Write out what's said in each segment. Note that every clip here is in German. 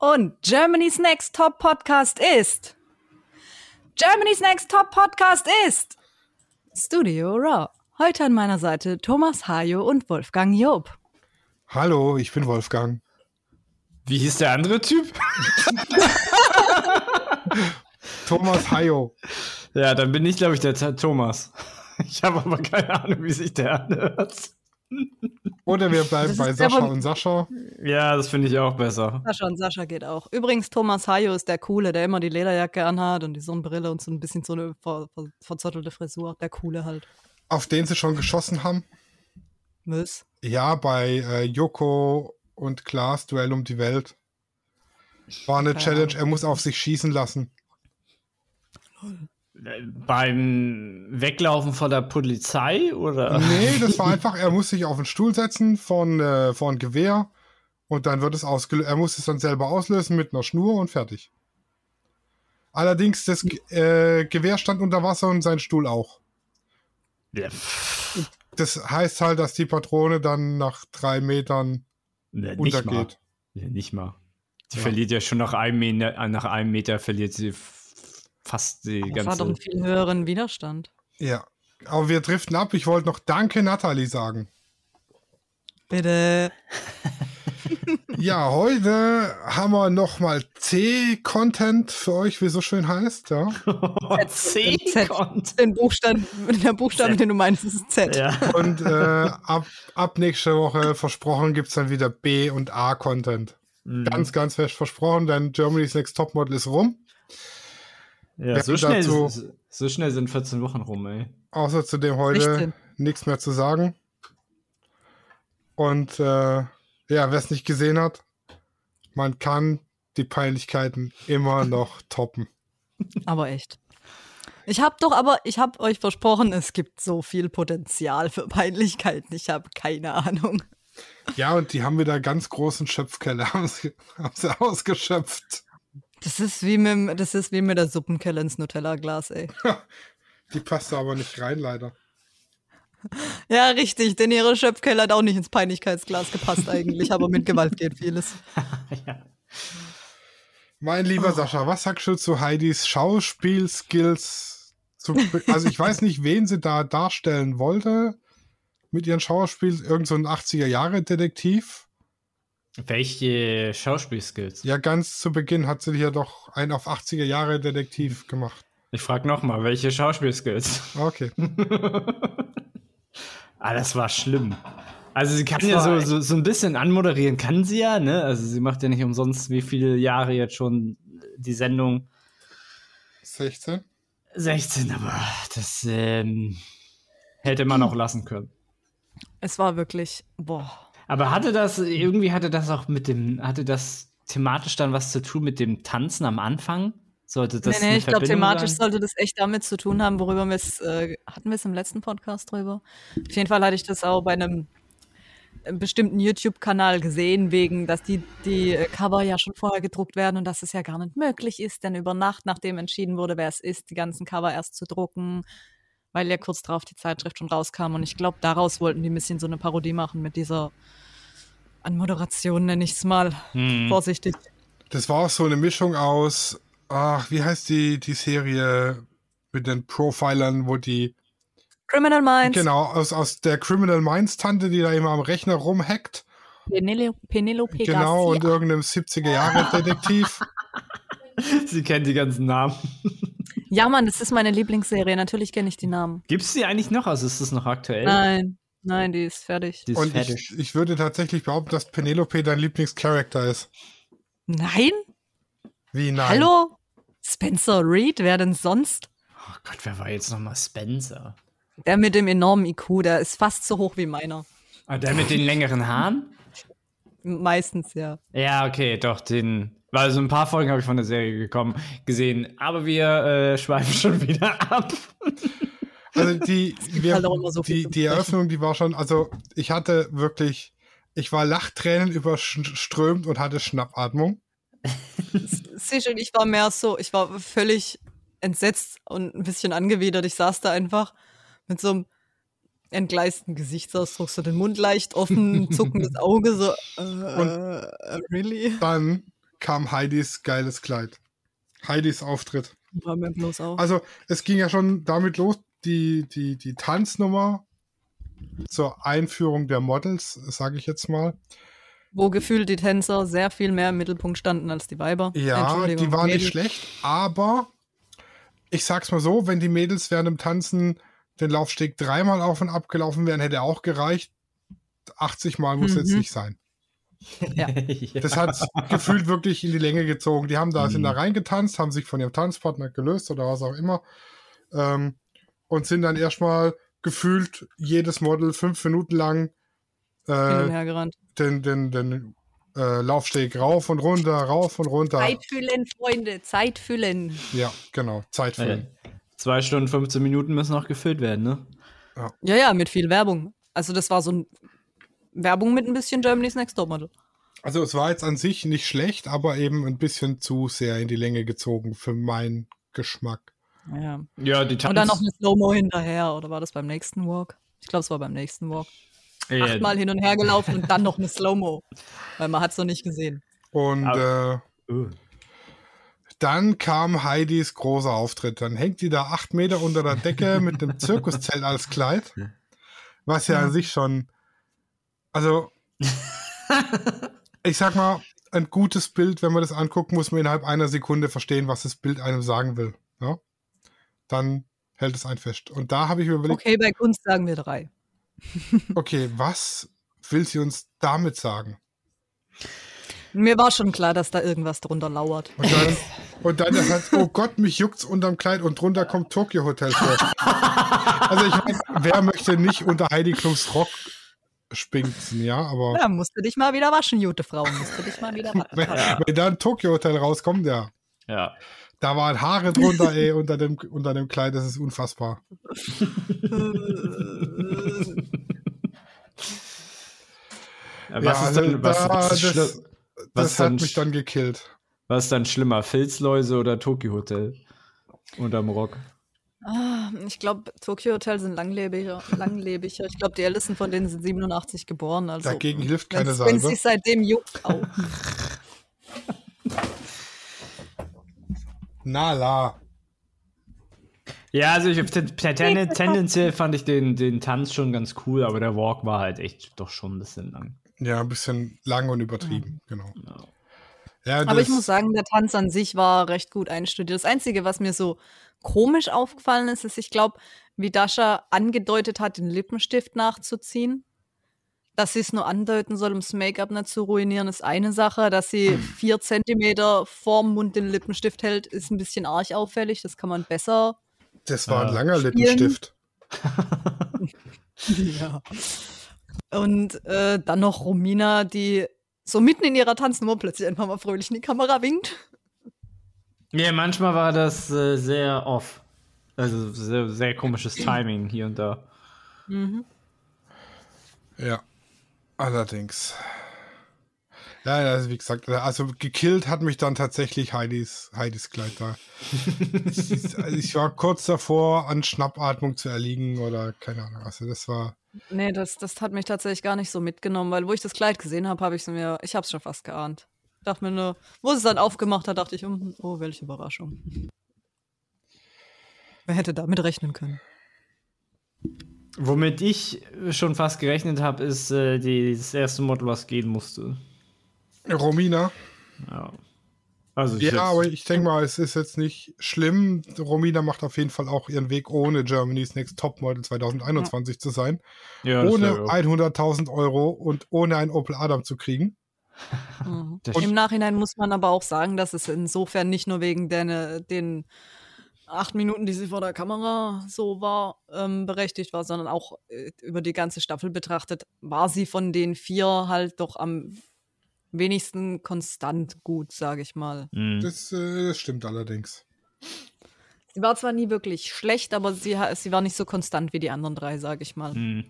Und Germany's Next Top Podcast ist. Germany's Next Top Podcast ist. Studio Raw. Heute an meiner Seite Thomas Hajo und Wolfgang Job. Hallo, ich bin Wolfgang. Wie hieß der andere Typ? Thomas Hajo. Ja, dann bin ich, glaube ich, der Thomas. Ich habe aber keine Ahnung, wie sich der anhört. Oder wir bleiben bei Sascha und Sascha. Ja, das finde ich auch besser. Sascha und Sascha geht auch. Übrigens, Thomas Hayo ist der Coole, der immer die Lederjacke anhat und die Sonnenbrille und so ein bisschen so eine ver ver verzottelte Frisur. Der Coole halt. Auf den sie schon geschossen haben? Was? Ja, bei äh, Joko und Klaas Duell um die Welt. War eine Keine Challenge, Ahnung. er muss auf sich schießen lassen. Beim Weglaufen vor der Polizei oder? Nee, das war einfach, er muss sich auf den Stuhl setzen von, äh, von Gewehr und dann wird es ausgelöst. Er muss es dann selber auslösen mit einer Schnur und fertig. Allerdings, das äh, Gewehr stand unter Wasser und sein Stuhl auch. Ja. Das heißt halt, dass die Patrone dann nach drei Metern nee, untergeht. Nicht mal. Ja, nicht mal. Die ja. verliert ja schon nach einem Meter, nach einem Meter verliert sie fast die aber ganze. Das war doch einen viel höheren Widerstand. Ja. Aber wir driften ab. Ich wollte noch Danke, Nathalie, sagen. Bitte. ja, heute haben wir nochmal C-Content für euch, wie es so schön heißt. Ja. C-Content. Den Buchstaben, der Buchstabe, den du meinst, ist Z. Ja. Und äh, ab, ab nächste Woche versprochen gibt es dann wieder B- und A-Content. Mhm. Ganz, ganz fest versprochen, denn Germany's Next Topmodel ist rum. Ja, so schnell, dazu, so schnell sind 14 Wochen rum, ey. Außer zu dem heute nichts mehr zu sagen. Und äh, ja, wer es nicht gesehen hat, man kann die Peinlichkeiten immer noch toppen. Aber echt. Ich habe doch aber, ich habe euch versprochen, es gibt so viel Potenzial für Peinlichkeiten. Ich habe keine Ahnung. Ja, und die haben wieder ganz großen Schöpfkeller, haben sie, haben sie ausgeschöpft. Das ist wie mit, das ist wie mit der Suppenkelle ins Nutella-Glas, ey. Die passt aber nicht rein, leider. Ja, richtig, denn ihre Schöpfkelle hat auch nicht ins Peinlichkeitsglas gepasst eigentlich, aber mit Gewalt geht vieles. ja. Mein lieber oh. Sascha, was sagst du zu Heidis Schauspielskills? also ich weiß nicht, wen sie da darstellen wollte mit ihren Schauspiel, irgend so ein 80er-Jahre-Detektiv. Welche Schauspielskills? Ja, ganz zu Beginn hat sie hier doch einen auf 80er Jahre Detektiv gemacht. Ich frage nochmal, welche Schauspielskills? Okay. ah, das war schlimm. Also sie kann das ja so, so, so ein bisschen anmoderieren, kann sie ja, ne? Also sie macht ja nicht umsonst wie viele Jahre jetzt schon die Sendung. 16? 16, aber das ähm, hätte man auch lassen können. Es war wirklich, boah. Aber hatte das, irgendwie hatte das auch mit dem, hatte das thematisch dann was zu tun mit dem Tanzen am Anfang? Sollte das nee, nee, ich glaube, thematisch sein? sollte das echt damit zu tun haben, worüber wir es, äh, hatten wir es im letzten Podcast drüber? Auf jeden Fall hatte ich das auch bei einem bestimmten YouTube-Kanal gesehen, wegen, dass die, die Cover ja schon vorher gedruckt werden und dass es ja gar nicht möglich ist, denn über Nacht, nachdem entschieden wurde, wer es ist, die ganzen Cover erst zu drucken, weil ja kurz darauf die Zeitschrift schon rauskam. Und ich glaube, daraus wollten die ein bisschen so eine Parodie machen mit dieser an Moderation, nenne ich es mal. Hm. Vorsichtig. Das war auch so eine Mischung aus, ach, wie heißt die, die Serie mit den Profilern, wo die Criminal Minds. Genau, aus, aus der Criminal Minds Tante, die da immer am Rechner rumhackt. Penelope, Penelope Genau, Garcia. und irgendeinem 70er-Jahre-Detektiv. Sie kennt die ganzen Namen. Ja, Mann, das ist meine Lieblingsserie. Natürlich kenne ich die Namen. Gibt es die eigentlich noch? Also ist das noch aktuell? Nein, nein, die ist fertig. Die ist Und fertig. Ich, ich würde tatsächlich behaupten, dass Penelope dein Lieblingscharakter ist. Nein? Wie nein? Hallo? Spencer Reed, wer denn sonst? Oh Gott, wer war jetzt nochmal Spencer? Der mit dem enormen IQ, der ist fast so hoch wie meiner. Ah, der mit den längeren Haaren? Meistens, ja. Ja, okay, doch, den, weil so ein paar Folgen habe ich von der Serie gekommen, gesehen, aber wir äh, schweifen schon wieder ab. Also die, wir, halt so die, die Eröffnung, die war schon, also ich hatte wirklich, ich war Lachtränen überströmt und hatte Schnappatmung. Siehst du, ich war mehr so, ich war völlig entsetzt und ein bisschen angewidert. Ich saß da einfach mit so einem entgleisten Gesichtsausdruck, so den Mund leicht offen, zuckendes Auge, so, äh, und äh, really? Dann kam Heidis geiles Kleid. Heidis Auftritt. War mir bloß auch. Also es ging ja schon damit los, die, die, die Tanznummer zur Einführung der Models, sage ich jetzt mal. Wo gefühlt die Tänzer sehr viel mehr im Mittelpunkt standen als die Weiber. Ja, die waren nicht schlecht, aber ich sag's mal so, wenn die Mädels während dem Tanzen den Laufsteg dreimal auf und ab gelaufen wären, hätte auch gereicht. 80 Mal muss jetzt Mhm. nicht sein. Ja. Das hat gefühlt wirklich in die Länge gezogen. Die haben da, sind Mhm. da reingetanzt, haben sich von ihrem Tanzpartner gelöst oder was auch immer. Ähm, und sind dann erstmal gefühlt jedes Model fünf Minuten lang äh, den, den, den äh, Laufsteg rauf und runter, rauf und runter. Zeit füllen, Freunde, Zeit füllen. Ja, genau. Zeit Ja, füllen. Zwei Stunden, 15 Minuten müssen noch gefüllt werden, ne? Ja, ja, mit viel Werbung. Also das war so ein Werbung mit ein bisschen Germany's Next Topmodel. Also es war jetzt an sich nicht schlecht, aber eben ein bisschen zu sehr in die Länge gezogen für meinen Geschmack. Ja. Ja, die Tanz Und dann noch eine Slow-Mo hinterher, oder war das beim nächsten Walk? Ich glaube, es war beim nächsten Walk. Ja, Achtmal hin und her gelaufen und dann noch eine Slow-Mo. Weil man hat es noch nicht gesehen. Und Aber- äh, uh. Dann kam Heidis großer Auftritt. Dann hängt die da acht Meter unter der Decke mit einem Zirkuszelt als Kleid. Was ja an sich schon. Also, ich sag mal, ein gutes Bild, wenn man das anguckt, muss man innerhalb einer Sekunde verstehen, was das Bild einem sagen will. Ja? Dann hält es ein fest. Und da habe ich mir überlegt, Okay, bei Kunst sagen wir drei. okay, was will sie uns damit sagen? Mir war schon klar, dass da irgendwas drunter lauert. Und dann, und dann das heißt, oh Gott, mich juckt's unterm Kleid und drunter kommt Tokyo Hotel vor. Also ich meine, wer möchte nicht unter Heidi Klums Rock spinksen, ja, aber Ja, musst du dich mal wieder waschen, gute Frau. Musst du dich mal wieder wenn, waschen. wenn da ein Tokyo Hotel rauskommt, ja, Ja. da waren Haare drunter, ey, unter dem, unter dem Kleid, das ist unfassbar. Was Ja, ist also denn, was, da- das- was Das hat mich dann gekillt. was ist dann schlimmer? Filzläuse oder Tokyo Hotel? Unterm Rock. Ah, ich glaube, Tokyo Hotel sind langlebiger. langlebiger. Ich glaube, die ältesten von denen sind 87 geboren. Also, Dagegen hilft keine wenn's- Wenn Salbe. sich seitdem juckt, auch. Nala. Ja, also ich, ten, ten, tendenziell fand ich den, den Tanz schon ganz cool, aber der Walk war halt echt doch schon ein bisschen lang. Ja, ein bisschen lang und übertrieben, genau. Ja. Ja, Aber ich muss sagen, der Tanz an sich war recht gut einstudiert. Das Einzige, was mir so komisch aufgefallen ist, ist, ich glaube, wie Dasha angedeutet hat, den Lippenstift nachzuziehen. Dass sie es nur andeuten soll, um das Make-up nicht zu ruinieren, ist eine Sache. Dass sie vier Zentimeter vorm Mund den Lippenstift hält, ist ein bisschen arg auffällig. Das kann man besser. das war ein Ja. langer Spielen. Lippenstift. Ja. Und äh, dann noch Romina, die so mitten in ihrer Tanznummer plötzlich einfach mal fröhlich in die Kamera winkt. Ja, manchmal war das äh, sehr off. Also sehr, sehr komisches Timing hier und da. Mhm. Ja, allerdings. Ja, also wie gesagt, also gekillt hat mich dann tatsächlich Heidis, Heidis Kleid da. also ich war kurz davor, an Schnappatmung zu erliegen oder keine Ahnung. Also das war, Nee, das, das hat mich tatsächlich gar nicht so mitgenommen, weil wo ich das Kleid gesehen habe, habe ich es mir, ich habe es schon fast geahnt. Dachte mir nur, wo es dann aufgemacht hat, dachte ich, hm, oh, welche Überraschung. Wer hätte damit rechnen können? Womit ich schon fast gerechnet habe, ist äh, die, das erste Model, was gehen musste. Romina. Ja. Also ich Ja, jetzt- aber ich denke mal, es ist jetzt nicht schlimm. Romina macht auf jeden Fall auch ihren Weg, ohne Germany's Next Topmodel 2021 zu sein. ja, ohne wär auch- 100.000 Euro und ohne einen Opel Adam zu kriegen. Mhm. Im Nachhinein muss man aber auch sagen, dass es insofern nicht nur wegen den, den acht Minuten, die sie vor der Kamera so war, ähm, berechtigt war, sondern auch äh, über die ganze Staffel betrachtet, war sie von den vier halt doch am wenigsten konstant gut, sage ich mal. Mhm. Das, äh, das stimmt allerdings. Sie war zwar nie wirklich schlecht, aber sie, sie war nicht so konstant wie die anderen drei, sage ich mal. Mhm.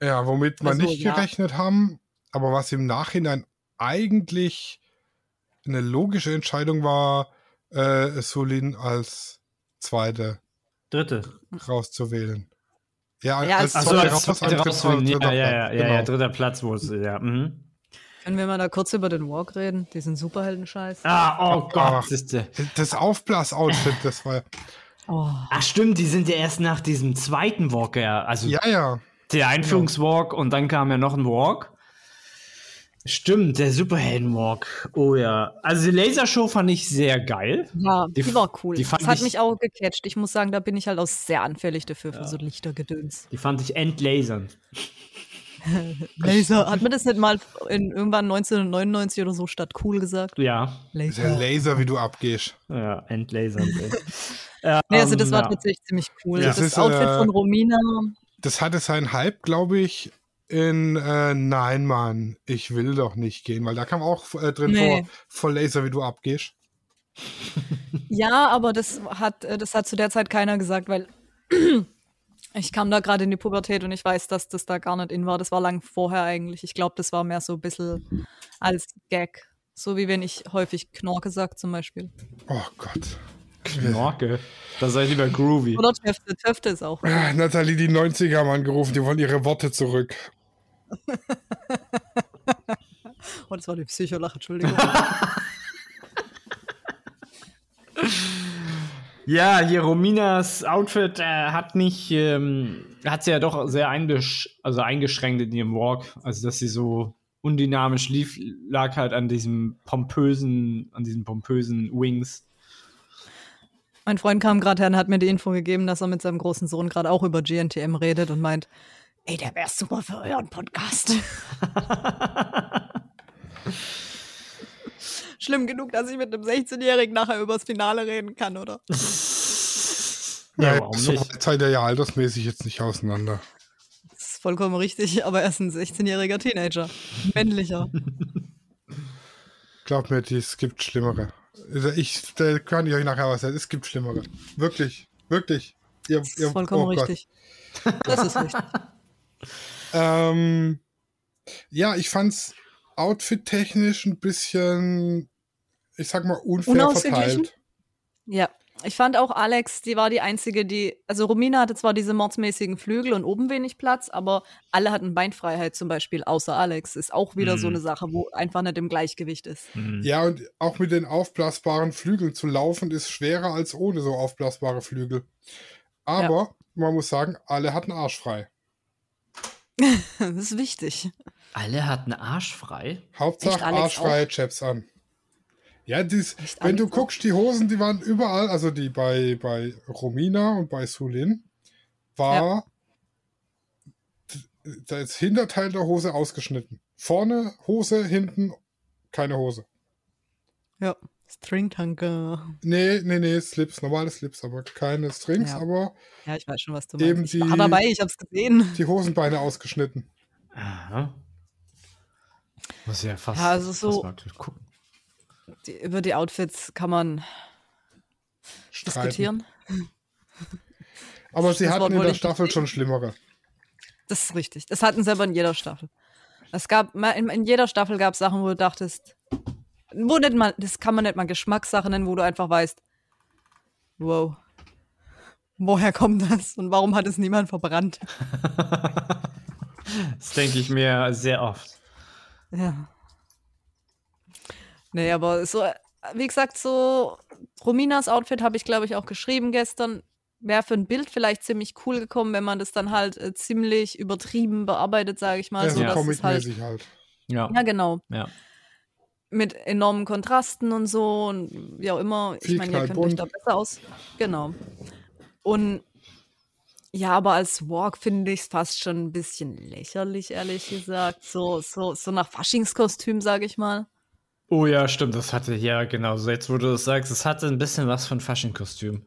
Ja, womit wir Also, nicht ja. gerechnet haben, aber was im Nachhinein eigentlich eine logische Entscheidung war, äh, Solin als Zweite Dritte. rauszuwählen. Ja, Ja, als als als Raus- zweiter dritter- Rausfall. Ja, dritter ja, ja, Platz, ja, genau. dritter Platz, wo es, ja. Mhm. Können wir mal da kurz über den Walk reden? Diesen Superhelden-Scheiß. Ah, oh Gott. Das Aufblas-Outfit, das war. Oh. Ach stimmt, die sind ja erst nach diesem zweiten Walk, ja. Also Ja, ja. der Einführungswalk und dann kam ja noch ein Walk. Stimmt, der Superhelden-Walk. Oh ja. Also die Lasershow fand ich sehr geil. Ja, Die die, war cool. die das hat ich- mich auch gecatcht. Ich muss sagen, da bin ich halt auch sehr anfällig dafür, für so Lichtergedöns. Die fand ich entlasernd. Laser. Hat man das nicht mal in irgendwann 1999 oder so statt cool gesagt? Ja, Der Laser, wie du abgehst. ja, entlasernd. ey. Nee, also das Ähm, war ja. tatsächlich ziemlich cool. Das Das, ist, Outfit äh, von Romina. Das hatte seinen Hype, glaube ich, in äh, Nein, Mann, ich will doch nicht gehen, weil da kam auch äh, drin Nee. vor, vor Laser, wie du abgehst. Ja, aber das hat, äh, das hat zu der Zeit keiner gesagt, weil ich kam da gerade in die Pubertät und ich weiß, dass das da gar nicht in war. Das war lang vorher eigentlich. Ich glaube, das war mehr so ein bisschen als Gag. So wie wenn ich häufig Knorke sag zum Beispiel. Oh Gott. Knorke. Da seid ihr lieber groovy. Oder Töfte. Töfte ist auch. Ah, Nathalie, die 90er haben angerufen, die wollen ihre Worte zurück. Oh, das war die Psycholache, Entschuldigung. Ja, hier Rominas Outfit äh, hat mich, ähm, hat sie ja doch sehr eingesch also eingeschränkt in ihrem Walk. Also, dass sie so undynamisch lief, lag halt an diesem pompösen, an diesen pompösen Wings. mein Freund kam gerade her und hat mir die Info gegeben, dass er mit seinem großen Sohn gerade auch über GNTM redet und meint, ey, der wäre super für euren Podcast. Schlimm genug, dass ich mit einem 16-Jährigen nachher über das Finale reden kann, oder? Ja, warum so nicht? weit seid ihr ja altersmäßig jetzt nicht auseinander. Das ist vollkommen richtig, aber er ist ein 16-jähriger Teenager. Männlicher. Glaubt mir, es gibt Schlimmere. Also Ich, da kann ich euch nachher was sagen. Es gibt Schlimmere. Wirklich. Wirklich. Ihr, Das ist ihr, vollkommen oh Gott. richtig. Das ist richtig. Ähm, ja, ich fand's outfit-technisch ein bisschen, ich sag mal, unfair Unausgeglichen? verteilt. Ja. Ich fand auch Alex, die war die einzige, die. Also Romina hatte zwar diese mordsmäßigen Flügel und oben wenig Platz, aber alle hatten Beinfreiheit zum Beispiel, außer Alex. Ist auch wieder so Mhm. eine Sache, wo einfach nicht im Gleichgewicht ist. Hm. Ja, und auch mit den aufblasbaren Flügeln zu laufen ist schwerer als ohne so aufblasbare Flügel. Aber man muss sagen, alle hatten Arsch frei. Das ist wichtig. Alle hatten Arsch frei. Hauptsache Echt, Alex arschfreie Chaps an. Ja, dies, Echt, wenn du Alex guckst, die Hosen, die waren überall, also die bei, bei Romina und bei Sulin, war d- das Hinterteil der Hose ausgeschnitten. Vorne Hose, hinten keine Hose. Ja. Stringtanke. Nee, nee, nee, Slips, normale Slips, aber keine Strings, Ja. aber Ja, ich weiß schon, was du Eben meinst. Ich war die- dabei, ich hab's gesehen. die Hosenbeine ausgeschnitten. Aha. Muss ja fast, Ja, also so- gucken. Die, über die Outfits kann man Streiten. diskutieren. Aber sie Das hatten in der Staffel nicht schon schlimmere. Das ist richtig. Das hatten sie aber in jeder Staffel. Es gab in, in jeder Staffel gab es Sachen, wo du dachtest, wo nicht mal, das kann man nicht mal Geschmackssachen nennen, wo du einfach weißt, wow, woher kommt das und warum hat es niemand verbrannt? Das denke ich mir sehr oft. Ja. Nee, aber so, wie gesagt, so Rominas Outfit habe ich, glaube ich, auch geschrieben gestern. Wäre für ein Bild vielleicht ziemlich cool gekommen, wenn man das dann halt äh, ziemlich übertrieben bearbeitet, sage ich mal. Ja, so, so dass es halt, comic-mäßig halt. Ja. ja, genau. ja. Mit enormen Kontrasten und so und wie auch immer. Ich meine, ihr könnt euch da besser aus. Genau. Und ja, aber als Walk finde ich es fast schon ein bisschen lächerlich, ehrlich gesagt. So, so, so nach Faschingskostüm, sage ich mal. Oh ja, stimmt, das hatte, ja, genau. So jetzt, wo du das sagst, es hatte ein bisschen was von Fasching-Kostüm.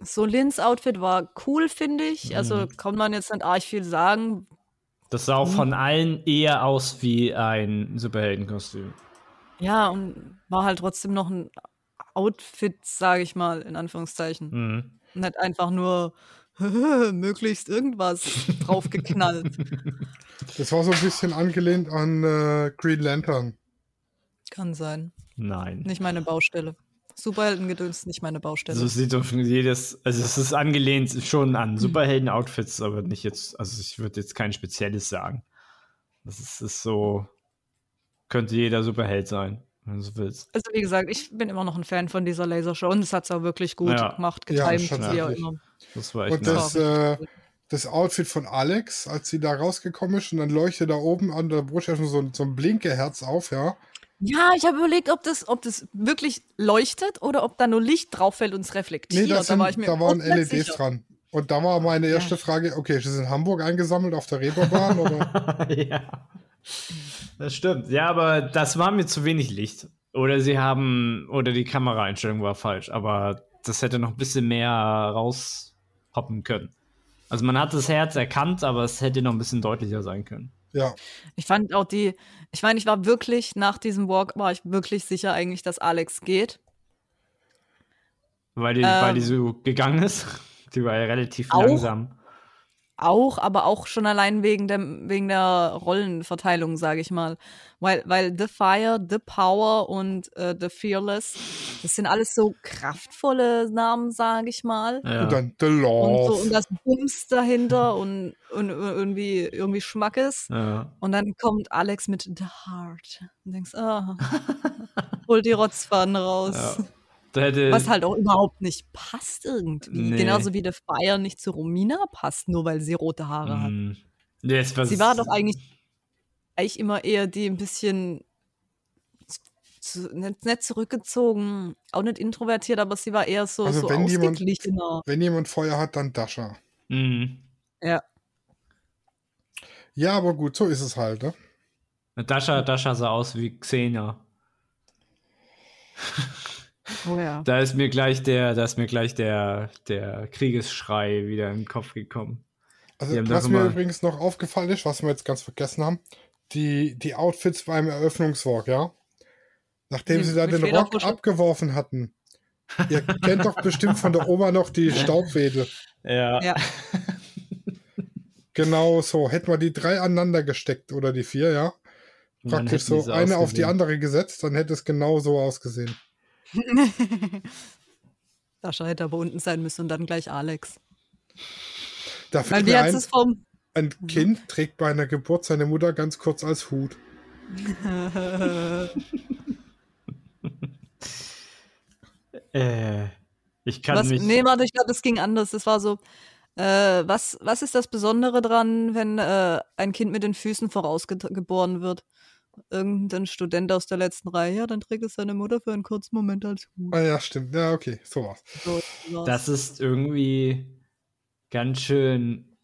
So Lins Outfit war cool, finde ich. Also Mhm. kann man jetzt nicht arg viel sagen. Das sah auch Mhm. von allen eher aus wie ein Superheldenkostüm. Ja, und war halt trotzdem noch ein Outfit, sage ich mal, in Anführungszeichen. Mhm. Nicht einfach nur möglichst irgendwas draufgeknallt. Das war so ein bisschen angelehnt an äh, Green Lantern. Kann sein. Nein. Nicht meine Baustelle. Superheldengedöns ist nicht meine Baustelle. So sieht doch jedes, also es ist angelehnt schon an Superhelden-Outfits, aber nicht jetzt, also ich würde jetzt kein spezielles sagen. Das ist, ist so, könnte jeder Superheld sein, wenn du so willst. Also wie gesagt, ich bin immer noch ein Fan von dieser Lasershow und es hat es auch wirklich gut Ja. gemacht, Ja, getimt, schon wie auch immer. Das war echt Und das, äh, das Outfit von Alex, als sie da rausgekommen ist und dann leuchtet da oben an der Brust so, ein- so ein Blinkeherz auf, ja. Ja, ich habe überlegt, ob das, ob das wirklich leuchtet oder ob da nur Licht drauf fällt und es reflektiert. Nee, das sind, da war ich mir da waren LEDs sicher. dran. Und da war meine erste Frage, okay, ist das in Hamburg eingesammelt auf der Reeperbahn oder? ja. Das stimmt. Ja, aber das war mir zu wenig Licht. Oder sie haben, oder die Kameraeinstellung war falsch, aber das hätte noch ein bisschen mehr raushoppen können. Also man hat das Herz erkannt, aber es hätte noch ein bisschen deutlicher sein können. Ja, Ich fand auch die, ich meine, ich war wirklich, nach diesem Walk war ich wirklich sicher eigentlich, dass Alex geht. Weil die, Ähm. weil die so gegangen ist. Die war ja relativ Auch? langsam. Auch, aber auch schon allein wegen, dem, wegen der Rollenverteilung, sage ich mal. Weil, weil The Fire, The Power und äh, The Fearless, das sind alles so kraftvolle Namen, sage ich mal. Ja. und dann The Und, so, Love. und das Bums dahinter und, und irgendwie, irgendwie Schmackes. ja. Und dann kommt Alex mit The Heart. Und denkst, ah, hol die Rotzpfannen raus. Ja. Da hätte, Was halt auch überhaupt nicht passt irgendwie. Nee. Genauso wie The Fire nicht zu Romina passt, nur weil sie rote Haare hat. Mm. Jetzt, was Sie war doch eigentlich, eigentlich immer eher die ein bisschen zu, nicht, nicht zurückgezogen, auch nicht introvertiert, aber sie war eher so, Also so wenn jemand- ausgeglichener. Wenn jemand Feuer hat, dann Dasha. Mm. Ja. Ja, aber gut, so ist es halt, ne? Dasha, Dasha sah aus wie Xena. Oh ja. Da ist mir gleich der, da ist mir gleich der, der Kriegesschrei wieder in den Kopf gekommen. Also, was mir übrigens noch aufgefallen ist, was wir jetzt ganz vergessen haben, die, die Outfits beim Eröffnungswalk, ja? Nachdem Die sie da den Rock abgeworfen hatten. Ihr kennt doch bestimmt von der Oma noch die Staubwedel. Ja. Ja. Genau so. Hätten wir die drei aneinander gesteckt oder die vier, ja? Praktisch so eine auf die ausgesehen. andere gesetzt, dann hätte es genau so ausgesehen. Dasha hätte aber unten sein müssen und dann gleich Alex. Da Weil mir hat ein, es vom. ein Kind trägt bei einer Geburt seine Mutter ganz kurz als Hut. Äh, ich kann Was, mich. nee, warte, ich glaube, es ging anders. Es war so, äh, was, was ist das Besondere dran, wenn äh, ein Kind mit den Füßen vorausgeboren wird? Irgendein Student aus der letzten Reihe, ja, dann trägt es seine Mutter für einen kurzen Moment als Hut. Ah ja, stimmt. Ja, okay, sowas. So, war's. Das ist irgendwie ganz schön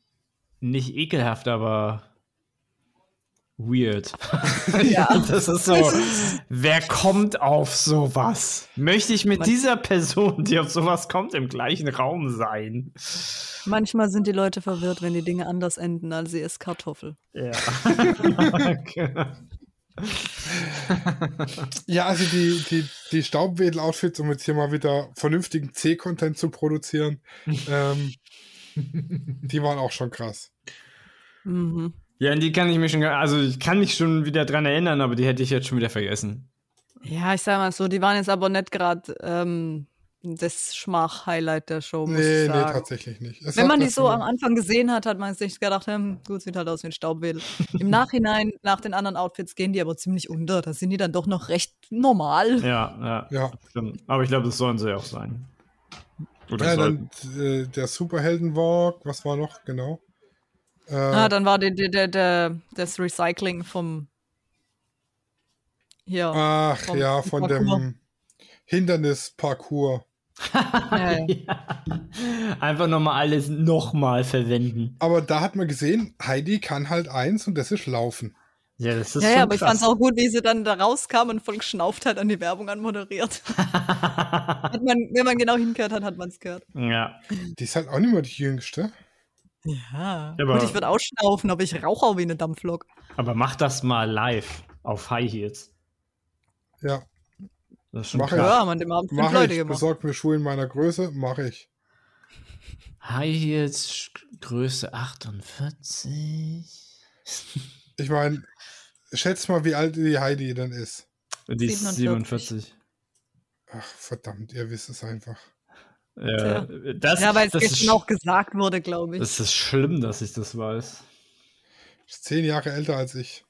nicht ekelhaft, aber weird. Ja. das ist so. wer kommt auf sowas? Möchte ich mit Man- dieser Person, die auf sowas kommt, im gleichen Raum sein? Manchmal sind die Leute verwirrt, wenn die Dinge anders enden, als sie ist Kartoffel. Ja. Ja, also die, die, die Staubwedel-Outfits, um jetzt hier mal wieder vernünftigen C-Content zu produzieren, ähm, die waren auch schon krass. Mhm. ja, an die kann ich mich schon, also ich kann mich schon wieder dran erinnern, aber die hätte ich jetzt schon wieder vergessen. Ja, ich sag mal so, die waren jetzt aber nicht gerade ähm, das Schmach-Highlight der Show, muss Nee, ich nee, sagen. tatsächlich nicht. Es Wenn man die so am Anfang gesehen hat, hat man sich gedacht, hm, gut, sieht halt aus wie ein Staubwedel. Im Nachhinein, nach den anderen Outfits, gehen die aber ziemlich unter. Da sind die dann doch noch recht normal. Ja, ja, Ja, stimmt. Aber ich glaube, das sollen sie auch sein. Oder ja dann äh, der Superhelden-Walk, was war noch genau? Äh, Ah, dann war die, die, der, der, das Recycling vom hier. ach vom ja, von Parcours. dem Hindernis-Parcours. Ja, ja. Ja. Einfach nochmal alles nochmal verwenden. Aber da hat man gesehen, Heidi kann halt eins und das ist Laufen. Ja, das ist ja, schon ja, aber ich krass. fand's auch gut, wie sie dann da rauskam und voll geschnauft hat an die Werbung anmoderiert. hat man, wenn man genau hingehört hat, hat man es gehört. ja, Die ist halt auch nicht mehr die jüngste. Ja. Aber- Gut, ich würde auch schnaufen, aber ich rauche auch wie eine Dampflok. aber mach das mal live auf High Heels. Ja, Das ist schon Mach krass. ich. Ja, man dem Abend fünf mache Leute ich. gemacht. Besorgt mir Schuhe in meiner Größe, mache ich. High Heels Größe 48. Ich meine, schätz mal, wie alt die Heidi denn ist. Die ist 47. 47. Ach, verdammt, ihr wisst es einfach. Ja, das, ja, weil es das gestern ist, auch gesagt wurde, glaube ich. Das ist schlimm, dass ich das weiß. Ist zehn Jahre älter als ich.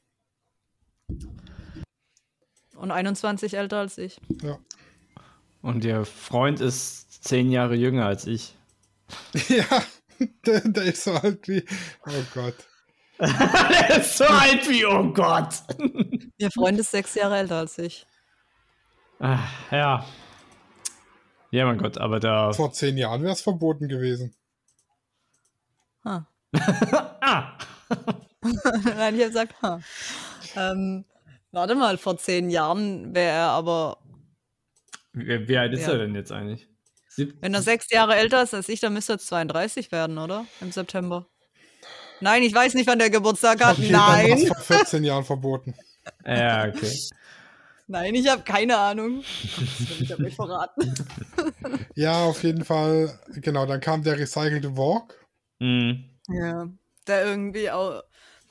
Und 21 älter als ich. Ja. Und ihr Freund ist zehn Jahre jünger als ich. Ja, der, der ist so alt wie. Oh Gott. Der ist so alt wie, oh Gott. Ihr Freund ist sechs Jahre älter als ich. Ah, ja. Ja, mein Gott, aber da. Vor zehn Jahren wäre es verboten gewesen. Ha. Ah! Nein, ich habe gesagt, ha. Ähm, warte mal, vor zehn Jahren wäre er aber, Wie, wie alt ist Ja. er denn jetzt eigentlich? Sieb wenn er sechs Jahre älter ist als ich, dann müsste er 32 werden, oder? Im September. Nein, ich weiß nicht, wann der Geburtstag hat. War's Nein. vor 14 Jahren verboten. ja, okay. Nein, ich habe keine Ahnung. Das will ich aber nicht verraten. Ja, auf jeden Fall. Genau, dann kam der recycelte Walk. Mhm. Ja. Der irgendwie auch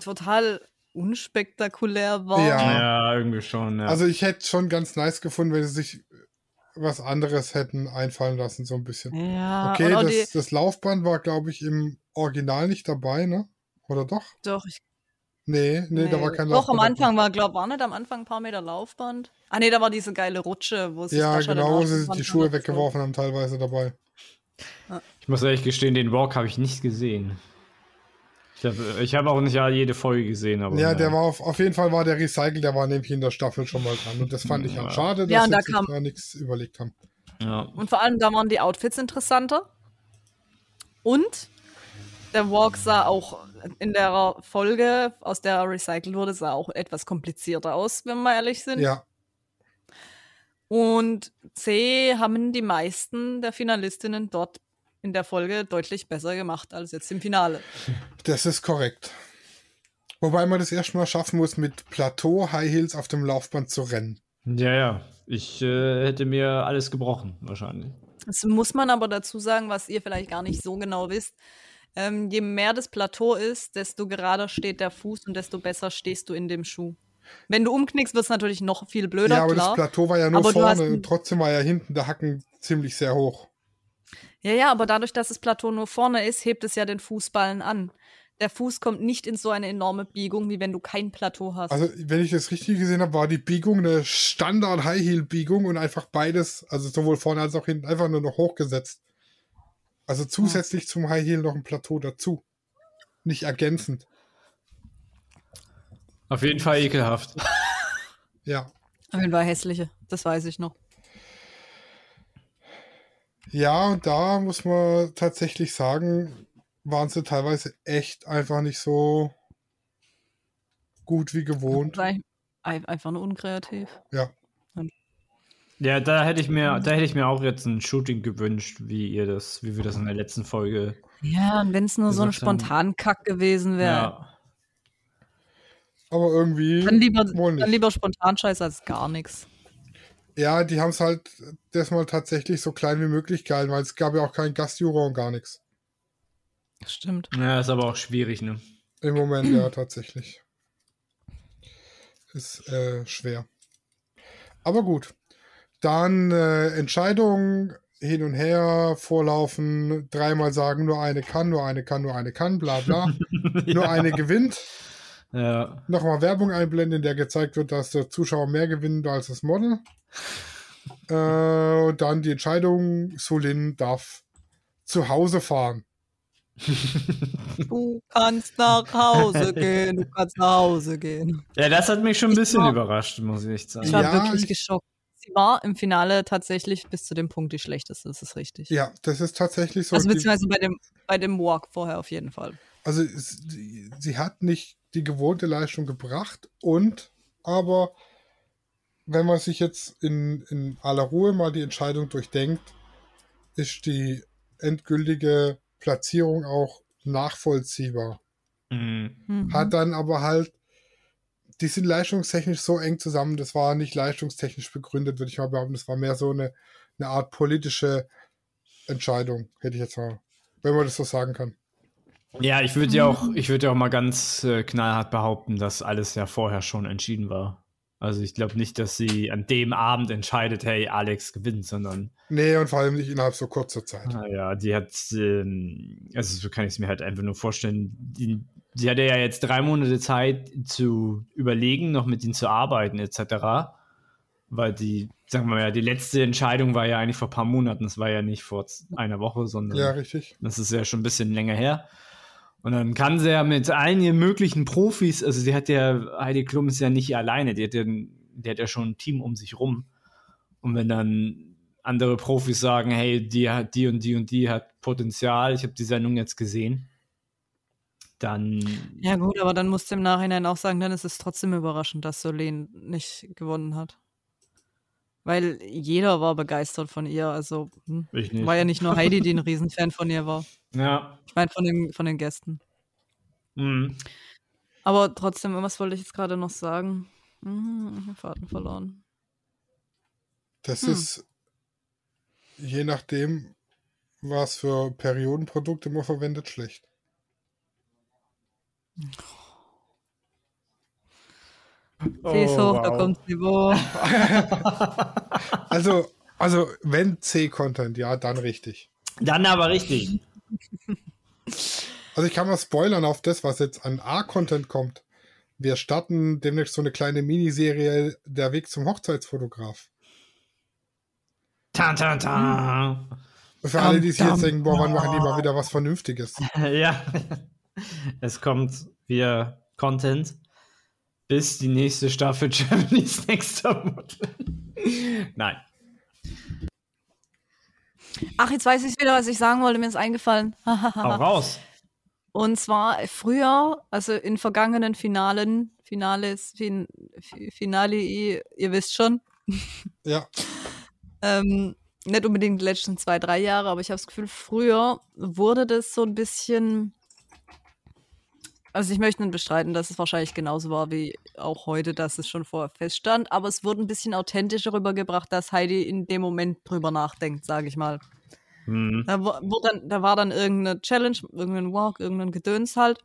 total unspektakulär war. Ja. Ja, irgendwie schon. Ja. Also ich hätte schon ganz nice gefunden, wenn sie sich was anderes hätten einfallen lassen, so ein bisschen. Ja, Okay, das, die, das Laufband war, glaube ich, im Original nicht dabei, ne? Oder doch? doch, ich Nee, nee, da war kein Doch, am Laufband. Anfang war, glaub, war nicht am Anfang ein paar Meter Laufband. Ah, nee, da war diese geile Rutsche, wo sich Ja, genau, wo sie die Schuhe weggeworfen haben, teilweise dabei. ich muss ehrlich gestehen, den Walk habe ich nicht gesehen. Ich habe ich hab auch nicht jede Folge gesehen, aber. Ja, naja. der war auf, auf jeden Fall war der Recycle, der war nämlich in der Staffel schon mal dran. Und das fand ich Ja. halt schade, dass Ja, da sich kam- da nichts überlegt haben. Ja. Und vor allem, da waren die Outfits interessanter. Und der Walk sah auch in der Folge, aus der er recycelt wurde, sah auch etwas komplizierter aus, wenn wir ehrlich sind. Ja, Und C haben die meisten der Finalistinnen dort in der Folge deutlich besser gemacht als jetzt im Finale. das ist korrekt. Wobei man das erstmal schaffen muss, mit Plateau High Heels auf dem Laufband zu rennen. Ja, ja. Ich äh, hätte mir alles gebrochen, wahrscheinlich. Das muss man aber dazu sagen, was ihr vielleicht gar nicht so genau wisst. Ähm, je mehr das Plateau ist, desto gerader steht der Fuß und desto besser stehst du in dem Schuh. Wenn du umknickst, wird es natürlich noch viel blöder, ja, aber klar. das Plateau war ja nur Aber vorne und trotzdem war ja hinten der Hacken ziemlich sehr hoch. Ja, ja, aber dadurch, dass das Plateau nur vorne ist, hebt es ja den Fußballen an. Der Fuß kommt nicht in so eine enorme Biegung, wie wenn du kein Plateau hast. Also, wenn ich das richtig gesehen habe, war die Biegung eine Standard High Heel Biegung und einfach beides, also sowohl vorne als auch hinten, einfach nur noch hochgesetzt. Also zusätzlich zum High Heel noch ein Plateau dazu. Nicht ergänzend. Auf jeden Fall ekelhaft. Ja. Auf jeden Fall hässliche, das weiß ich noch. Ja, und da muss man tatsächlich sagen, waren sie teilweise echt einfach nicht so gut wie gewohnt. Einfach nur unkreativ. Ja. Ja, da hätte ich mir, da hätte ich mir auch jetzt ein Shooting gewünscht, wie ihr das, wie wir das in der letzten Folge. Ja, und wenn es nur so ein Gesagt haben. Spontankack gewesen wäre, Ja. Aber irgendwie dann lieber, dann lieber Spontanscheiß als gar nichts. Ja, die haben es halt das mal tatsächlich so klein wie möglich gehalten, weil es gab ja auch keinen Gastjuror und gar nichts. Stimmt. Ja, ist aber auch schwierig, ne? Im Moment ja tatsächlich. Ist äh, schwer. Aber gut. Dann äh, Entscheidung hin und her, vorlaufen, dreimal sagen, nur eine kann, nur eine kann, nur eine kann, bla bla. Nur eine gewinnt. Ja. Nochmal Werbung einblenden, in der gezeigt wird, dass der Zuschauer mehr gewinnt als das Model. Äh, und dann die Entscheidung, Solin darf zu Hause fahren. Du kannst nach Hause gehen, du kannst nach Hause gehen. ja, das hat mich schon ein bisschen war- überrascht, muss ich echt sagen. Ich war Ja, wirklich ich- geschockt. Sie war im Finale tatsächlich bis zu dem Punkt die schlechteste, das ist richtig. Ja, das ist tatsächlich so. also beziehungsweise bei dem, bei dem Walk vorher auf jeden Fall. Also sie, sie hat nicht die gewohnte Leistung gebracht und aber wenn man sich jetzt in, in aller Ruhe mal die Entscheidung durchdenkt, ist die endgültige Platzierung auch nachvollziehbar. Mhm. Mhm. Hat dann aber halt, die sind leistungstechnisch so eng zusammen, das war nicht leistungstechnisch begründet, würde ich mal behaupten, das war mehr so eine, eine Art politische Entscheidung, hätte ich jetzt mal, wenn man das so sagen kann. Ja, ich würde ja auch, ich würde ja auch mal ganz äh, knallhart behaupten, dass alles ja vorher schon entschieden war. Also ich glaube nicht, dass sie an dem Abend entscheidet, hey, Alex gewinnt, sondern. Nee, und vor allem nicht innerhalb so kurzer Zeit. Naja, die hat, ähm, also so kann ich es mir halt einfach nur vorstellen, die, sie hatte ja jetzt drei Monate Zeit zu überlegen, noch mit ihnen zu arbeiten, etc. Weil die, sagen wir mal, die letzte Entscheidung war ja eigentlich vor ein paar Monaten, das war ja nicht vor einer Woche, sondern Ja, richtig. das ist ja schon ein bisschen länger her. Und dann kann sie ja mit allen ihren möglichen Profis, also sie hat ja, Heidi Klum ist ja nicht alleine, die hat ja, die hat ja schon ein Team um sich rum. Und wenn dann andere Profis sagen, hey, die hat die und die und die hat Potenzial, ich habe die Sendung jetzt gesehen, dann Ja, gut, aber dann musst du im Nachhinein auch sagen, dann ist es trotzdem überraschend, dass Solène nicht gewonnen hat. Weil jeder war begeistert von ihr. Also hm, ich nicht. war ja nicht nur Heidi, die ein Riesenfan von ihr war. Ja. Ich meine, von den, von den Gästen. Mhm. Aber trotzdem, was wollte ich jetzt gerade noch sagen? Hm, ich habe Faden verloren. Das Hm. ist je nachdem, was für Periodenprodukte man verwendet, schlecht. Sie ist hoch, da wow. kommt Niveau. Also, also wenn C-Content, ja, dann richtig. Dann aber richtig. Also ich kann mal spoilern auf das, was jetzt an A-Content kommt. Wir starten demnächst so eine kleine Miniserie Der Weg zum Hochzeitsfotograf. Ta, ta, ta. Für alle, die sich jetzt denken, boah, wann machen die mal wieder was Vernünftiges? ja. Es kommt wieder Content bis die nächste Staffel Germany's Next Topmodel. Nein. Ach, jetzt weiß ich wieder, was ich sagen wollte. Mir ist eingefallen. Hau raus. Und zwar früher, also in vergangenen Finalen, Finales, fin, Fi- Finale, ihr ihr wisst schon, Ja, ähm, nicht unbedingt die letzten zwei, drei Jahre, aber ich habe das Gefühl, früher wurde das so ein bisschen. Also ich möchte nicht bestreiten, dass es wahrscheinlich genauso war wie auch heute, dass es schon vorher feststand, aber es wurde ein bisschen authentischer rübergebracht, dass Heidi in dem Moment drüber nachdenkt, sage ich mal. Hm. Da, dann, da war dann irgendeine Challenge, irgendein Walk, irgendein Gedöns halt.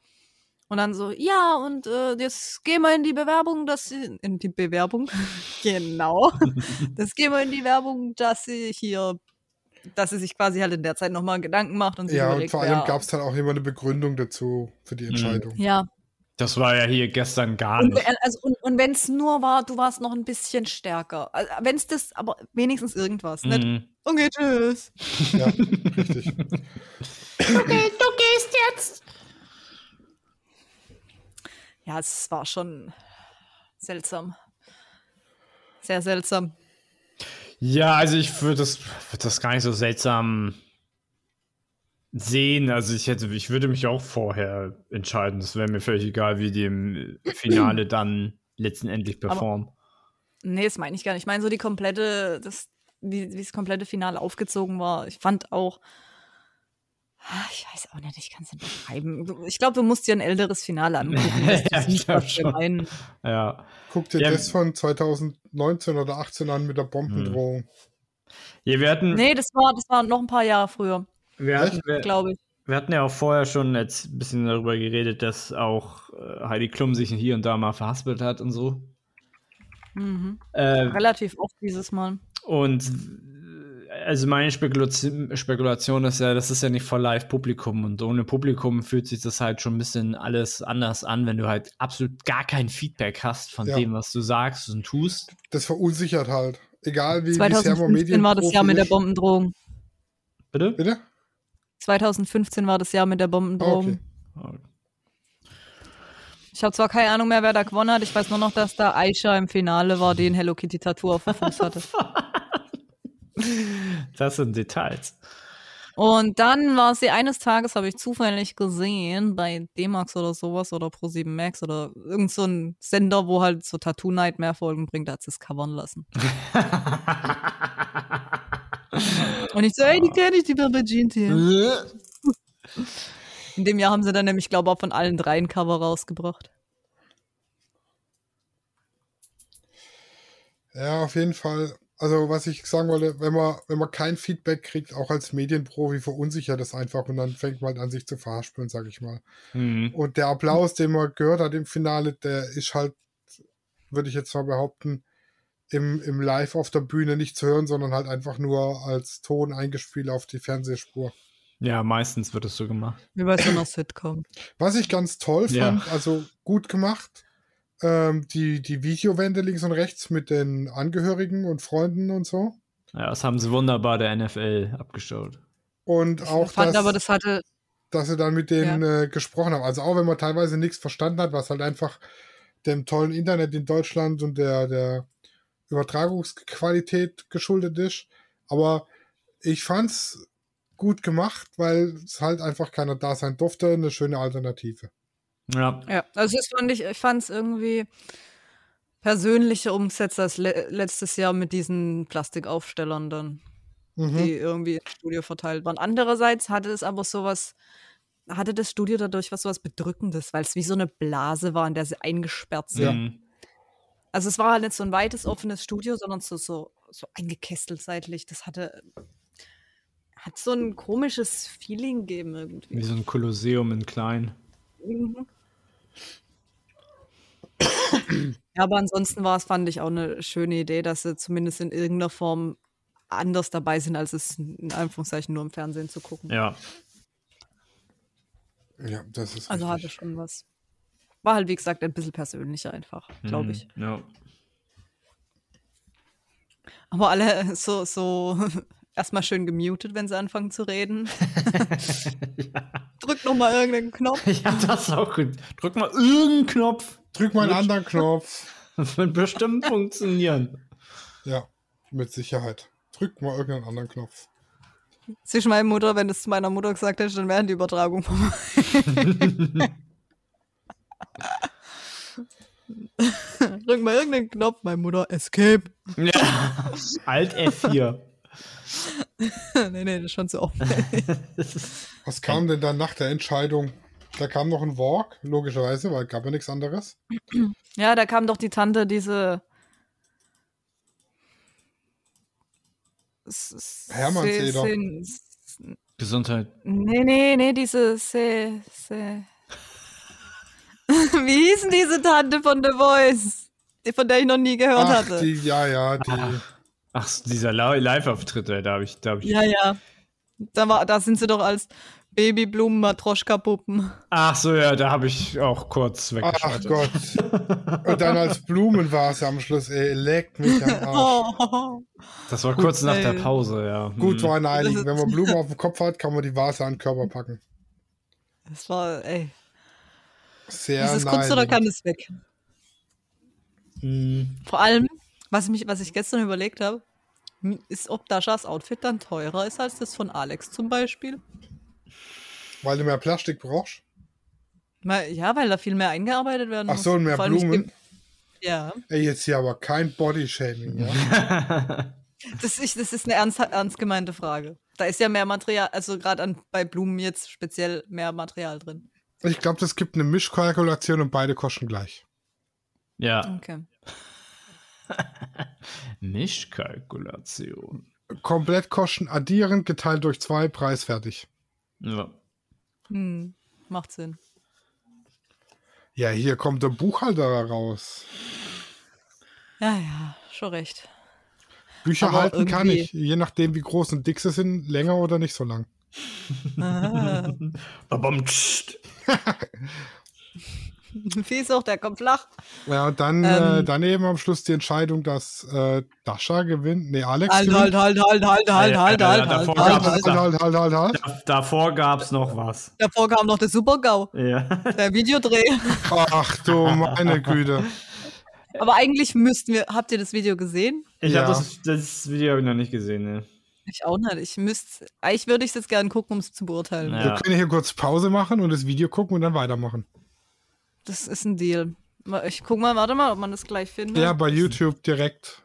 Und dann so, ja, und äh, jetzt gehen wir in die Bewerbung, dass sie, in die Bewerbung, genau, das gehen wir in die Werbung, dass sie hier, dass sie sich quasi halt in der Zeit nochmal Gedanken macht und sich ja und überlegt, vor allem ja, gab es dann auch immer eine Begründung dazu für die Entscheidung. ja. Das war ja hier gestern gar Und, nicht. äh, also, und, und wenn es nur war, du warst noch ein bisschen stärker. Also, wenn es das, aber wenigstens irgendwas. Nicht, Mhm. okay, tschüss. Ja, richtig. Okay, du gehst jetzt. Ja, es war schon seltsam. Sehr seltsam. Ja, also ich würde das, würd das gar nicht so seltsam sehen. Also ich hätte, ich würde mich auch vorher entscheiden. Das wäre mir völlig egal, wie die im Finale dann letztendlich performen. Nee, das meine ich gar nicht. Ich meine so die komplette, das, wie, wie das komplette Finale aufgezogen war. Ich fand auch, ich weiß auch nicht, ich kann es nicht beschreiben. Ich glaube, du musst dir ein älteres Finale angucken. Ja, ich schon. Ja. Guck dir Ja. das von 2019 oder 18 an mit der Bombendrohung. ja, wir hatten, Nee, das war, das war noch ein paar Jahre früher, wir hatten, glaube ich. wir hatten ja auch vorher schon jetzt ein bisschen darüber geredet, dass auch äh, Heidi Klum sich hier und da mal verhaspelt hat und so. Mhm. Äh, Relativ oft dieses Mal. Und also meine Spekulation, Spekulation ist ja, das ist ja nicht vor Live-Publikum und ohne Publikum fühlt sich das halt schon ein bisschen alles anders an, wenn du halt absolut gar kein Feedback hast von Ja. dem, was du sagst und tust. Das verunsichert halt. Egal wie, wie sehr man 2015 war das Jahr mit der. Bombendrohung. Bitte? Bitte? 2015 war das Jahr mit der Bombendrohung. okay. Ich habe zwar keine Ahnung mehr, wer da gewonnen hat. Ich weiß nur noch, dass da Aisha im Finale war, die ein Hello Kitty Tattoo auf dem Fuß hatte. Das sind Details. Und dann war sie eines Tages, habe ich zufällig gesehen, bei D-Max oder sowas oder Pro7 Max oder irgend so ein Sender, wo halt so Tattoo Nightmare Folgen bringt, da hat sie es covern lassen. Und ich so, ey, die kenne ich, die Papa Jeans hier. In dem Jahr haben sie dann nämlich, glaube ich, auch von allen drei ein Cover rausgebracht. Ja, auf jeden Fall. Also, was ich sagen wollte, wenn man, wenn man kein Feedback kriegt, auch als Medienprofi, verunsichert das einfach und dann fängt man halt an, sich zu verhaspeln, sag ich mal. Mhm. Und der Applaus, den man gehört hat im Finale, der ist halt würde ich jetzt mal behaupten, im, im Live auf der Bühne nicht zu hören, sondern halt einfach nur als Ton eingespielt auf die Fernsehspur. Ja, meistens wird es so gemacht. Wie bei so einer Sitcom. Was ich ganz toll Ja. fand, also gut gemacht, ähm, die, die Videowände links und rechts mit den Angehörigen und Freunden und so. Ja, das haben sie wunderbar der NFL abgeschaut. Und Ich auch, fand dass, aber, das hatte, dass sie dann mit denen äh, gesprochen haben. Also auch wenn man teilweise nichts verstanden hat, was halt einfach dem tollen Internet in Deutschland und der, der Übertragungsqualität geschuldet ist. Aber ich fand's gut gemacht, weil es halt einfach keiner da sein durfte. Eine schöne Alternative. Ja, ja, also das fand ich, ich fand es irgendwie persönlicher umgesetzt als le letztes Jahr mit diesen Plastikaufstellern dann, Mhm. die irgendwie im Studio verteilt waren. Andererseits hatte es aber sowas, hatte das Studio dadurch was sowas Bedrückendes, weil es wie so eine Blase war, in der sie eingesperrt sind. Ja. mhm. Also es war halt nicht so ein weites, offenes Studio, sondern so, so, so eingekesselt seitlich. Das hatte, hat so ein komisches Feeling gegeben wie irgendwie. so ein Kolosseum in klein. Mhm. Ja, aber ansonsten war es, fand ich, auch eine schöne Idee, dass sie zumindest in irgendeiner Form anders dabei sind, als es in Anführungszeichen nur im Fernsehen zu gucken. Ja, Ja, das ist Also hatte richtig. schon was. War halt, wie gesagt, ein bisschen persönlicher einfach, glaube Mhm. ich. Ja. Aber alle so, so erstmal schön gemutet, wenn sie anfangen zu reden. Drück noch mal irgendeinen Knopf. ja, das ist auch gut. Drück mal irgendeinen Knopf. Drück mal einen Mit- anderen Knopf. Das wird bestimmt funktionieren. Ja, mit Sicherheit. Drück mal irgendeinen anderen Knopf. Zwischen meine Mutter, wenn du es zu meiner Mutter gesagt hättest, dann wären die Übertragung vorbei. Drück mal irgendeinen Knopf, meine Mutter. Escape. Ja. Alt F4. nee, nee, das ist schon zu oft. Was kam denn dann nach der Entscheidung? Da kam noch ein Walk, logischerweise, weil gab ja nichts anderes. ja, da kam doch die Tante, diese. Hermannseder. Se- se- Gesundheit. Nee, nee, nee, diese Se, Se. Wie hießen diese Tante von The Voice? Die, von der ich noch nie gehört Ach, hatte. die, ja, ja, die. Ach, dieser Li- Live-Auftritt, ey, da habe ich, da hab ich. Ja, ja. Da, war, da sind sie doch als Babyblumen, Matroschka-Puppen. Ach so, ja, da habe ich auch kurz Ach weggeschaltet. Gott. Und dann als Blumenvase am Schluss, ey, leckt mich am Arsch. Oh. Das war kurz nach der. Pause, ja. Gut Hm. war Einigung. ist- Wenn man Blumen auf dem Kopf hat, kann man die Vase an den Körper packen. Das war, ey. Sehr Ist es Kunst oder kann es weg? Hm. Vor allem, was, mich, was ich gestern überlegt habe, ist, ob Daschas Outfit dann teurer ist als das von Alex zum Beispiel. Weil du mehr Plastik brauchst. Ja, weil da viel mehr eingearbeitet werden Ach muss. so, und mehr Blumen. Ja, Ey, jetzt hier aber kein Bodyshaming, ja? das ist, das ist eine ernst, ernst gemeinte Frage. Da ist ja mehr Material, also gerade bei Blumen jetzt speziell mehr Material drin. Ich glaube, das gibt eine Mischkalkulation und beide kosten gleich. ja. Okay. Mischkalkulation. Komplett Kosten addieren, geteilt durch zwei, Preis fertig. Ja. Hm, macht Sinn. Ja, hier kommt der Buchhalter raus. Ja, ja, schon recht. Bücher Aber halten kann ich, je nachdem wie groß und dick sie sind, länger oder nicht so lang. Ah. Auch, der kommt flach. Ja, und dann äh, Ähm. dann eben am Schluss die Entscheidung, dass äh, Dasha gewinnt. Nee, Alex Halt, gewinnt. halt, halt, halt, halt, halt, Ja, halt, ja, halt, halt, davor halt, gab's- halt. halt, halt, halt, halt, halt. Da- Davor gab es noch was. Davor kam noch der Super-GAU, Ja. der Videodreh. Ach du meine Güte. Aber eigentlich müssten wir, habt ihr das Video gesehen? Ich Ja. habe das, das Video hab ich noch nicht gesehen, ne? Ich auch nicht. Ich müsste, eigentlich würde ich es jetzt gerne gucken, um es zu beurteilen. Ja. Wir können hier kurz Pause machen und das Video gucken und dann weitermachen. Das ist ein Deal. Ich guck mal, warte mal, ob man das gleich findet. Ja, bei YouTube direkt.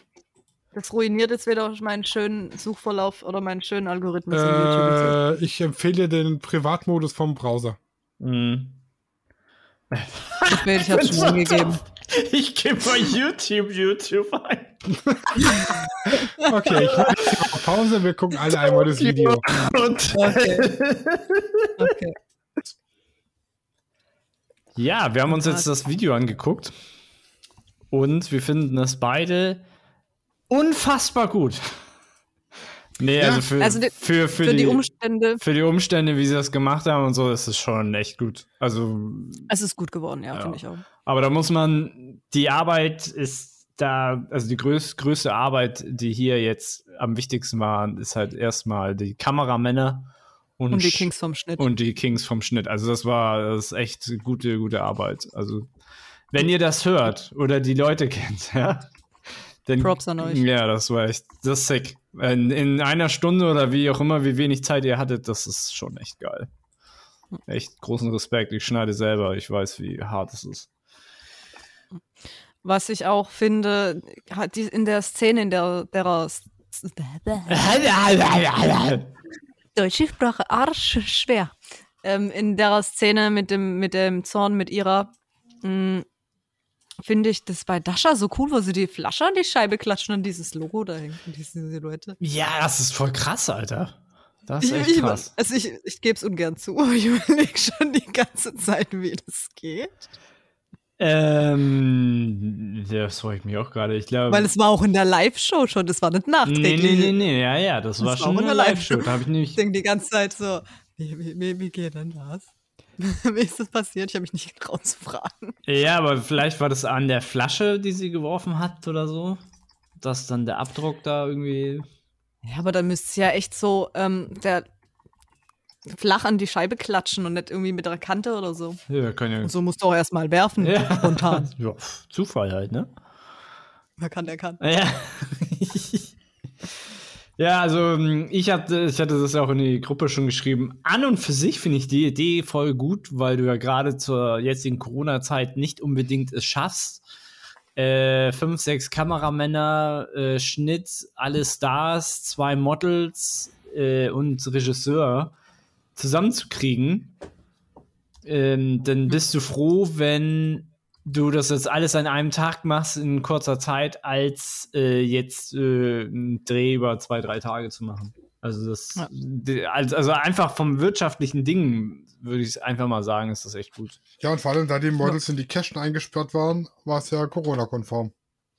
Das ruiniert jetzt wieder meinen schönen Suchverlauf oder meinen schönen Algorithmus in YouTube. Äh, ich empfehle den Privatmodus vom Browser. Mhm. Zu spät, ich hab's schon angegeben. Ich gebe bei YouTube YouTube ein. Okay, ich mache Pause. Wir gucken alle einmal das Video. Okay. okay. Ja, wir haben uns jetzt das Video angeguckt. Und wir finden das beide unfassbar gut. Nee, Ja. also für, Also die- für, für, Für die Umstände, für die Umstände, wie sie das gemacht haben und so, ist es schon echt gut. Also, es ist gut geworden, ja, Ja. finde ich auch. aber da muss man, die Arbeit ist da, also die größ, größte Arbeit, die hier jetzt am wichtigsten war, ist halt erstmal die Kameramänner und, Und die Kings vom Schnitt. und die Kings vom Schnitt. Also das war das ist echt gute, gute Arbeit. Also wenn ihr das hört oder die Leute kennt, ja, dann Props an euch. Ja, das war echt, das ist sick. In, in einer Stunde oder wie auch immer, wie wenig Zeit ihr hattet, das ist schon echt geil. Echt großen Respekt. Ich schneide selber. Ich weiß, wie hart es ist. Was ich auch finde, in der Szene, in der, der deutsche Sprache arsch schwer. Ähm, in der Szene mit dem, mit dem Zorn mit ihrer mh, finde ich das bei Dasha so cool, wo sie die Flasche an die Scheibe klatschen und dieses Logo da hängt, und diese Silhouette. Ja, das ist voll krass, Alter. Das ist Ich, echt ich, krass. also ich, ich gebe es ungern zu, aber ich überlege schon die ganze Zeit, wie das geht. Ähm, das freue ich mich auch gerade. Ich glaube. Weil es war auch in der Live-Show schon, das war nicht Nee, nachträglich. nee, nee, nee, ja, ja, das, Das war war schon in der Live-Show. Live-Show. Da habe ich Ich nämlich. denke die ganze Zeit so, wie, wie, wie, wie geht denn das? wie ist das passiert? Ich habe mich nicht getraut zu fragen. Ja, aber vielleicht war das an der Flasche, die sie geworfen hat oder so. Dass dann der Abdruck da irgendwie. Ja, aber dann müsste es ja echt so ähm, der flach an die Scheibe klatschen und nicht irgendwie mit der Kante oder so. Ja, kann ja. Und so musst du auch erstmal werfen, Ja. spontan. ja, Zufall halt, ne? Wer kann, der kann. Ja. ja, also ähm, ich hatte, ich hatte das ja auch in die Gruppe schon geschrieben. An und für sich finde ich die Idee voll gut, weil du ja gerade zur jetzigen Corona-Zeit nicht unbedingt es schaffst. Äh, fünf, sechs Kameramänner, äh, Schnitt, alle Stars, zwei Models äh, und Regisseur zusammenzukriegen. Ähm, dann bist du froh, wenn du das jetzt alles an einem Tag machst in kurzer Zeit, als äh, jetzt äh, einen Dreh über zwei, drei Tage zu machen. Also das, Ja. also einfach vom wirtschaftlichen Ding würde ich einfach mal sagen, ist das echt gut. Ja, und vor allem, da die Models in die Cachen eingesperrt waren, war es ja Corona-konform.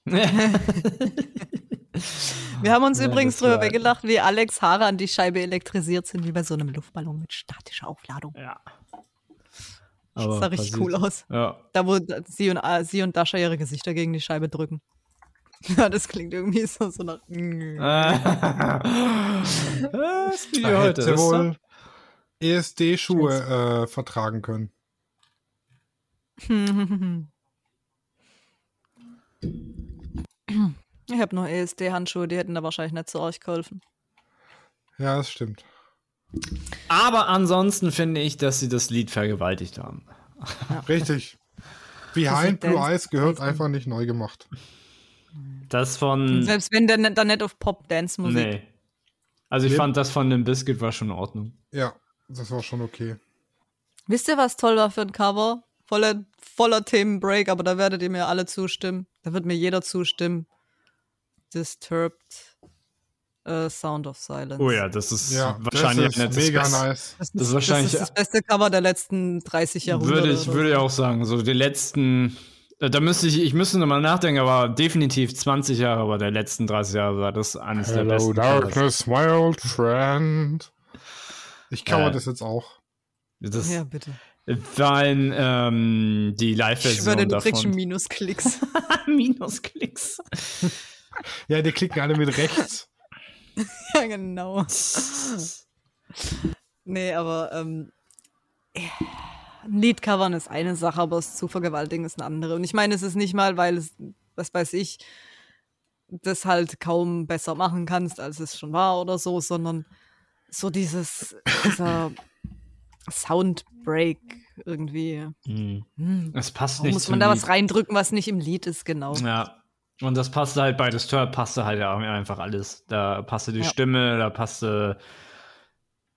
Wir haben uns Ja, übrigens drüber weggelacht, wie Alex Haare an die Scheibe elektrisiert sind, wie bei so einem Luftballon mit statischer Aufladung. ja. Das Aber sah richtig passiert. cool aus. Ja. Da, wo sie und, äh, sie und Dasha ihre Gesichter gegen die Scheibe drücken. Ja, das klingt irgendwie so, so nach. das Video Da heute. hätte wohl ESD-Schuhe äh, vertragen können. Ich habe noch ESD-Handschuhe, die hätten da wahrscheinlich nicht so euch geholfen. Ja, das stimmt. Aber ansonsten finde ich, dass sie das Lied vergewaltigt haben. Richtig. Das Behind Blue Eyes gehört einfach nicht neu gemacht. Das von. Selbst wenn der nicht- dann nicht auf Pop-Dance-Musik. Nee. Also ich Nee. fand das von dem Biscuit war schon in Ordnung. Ja, das war schon okay. Wisst ihr, was toll war für ein Cover? Voller, voller Themenbreak, aber da werdet ihr mir alle zustimmen. Da wird mir jeder zustimmen. Disturbed äh, Sound of Silence. Oh ja, das ist Ja, wahrscheinlich das ist nicht mega das Beste. nice. Das ist, Das ist das, wahrscheinlich- ist das beste Cover der letzten 30 Jahrhunderte. Würde ich, würde so. ich auch sagen. So die letzten, da da müsste ich, ich müsste nochmal nachdenken, aber definitiv 20 Jahre, aber der letzten 30 Jahre war das eines der Hello, besten. Covers. darkness, my old friend. Ich cover Äh, das jetzt auch. Das Ja, bitte. war ein, ähm, die Ich Live-Version schwöre, du kriegst schon davon. Minusklicks. Minusklicks. Ja, die klicken alle mit rechts. ja, genau. Nee, aber ähm, ein Lied covern ist eine Sache, aber es zu vergewaltigen ist eine andere. Und ich meine, es ist nicht mal, weil es, was weiß ich, das halt kaum besser machen kannst, als es schon war oder so, sondern so dieses, dieser Soundbreak irgendwie. Hm. Hm, Es passt nicht muss man da Lied. was reindrücken, was nicht im Lied ist, genau. Ja. Und das passte halt bei Disturb, passte halt auch einfach alles. Da passte die Ja. Stimme, da passte,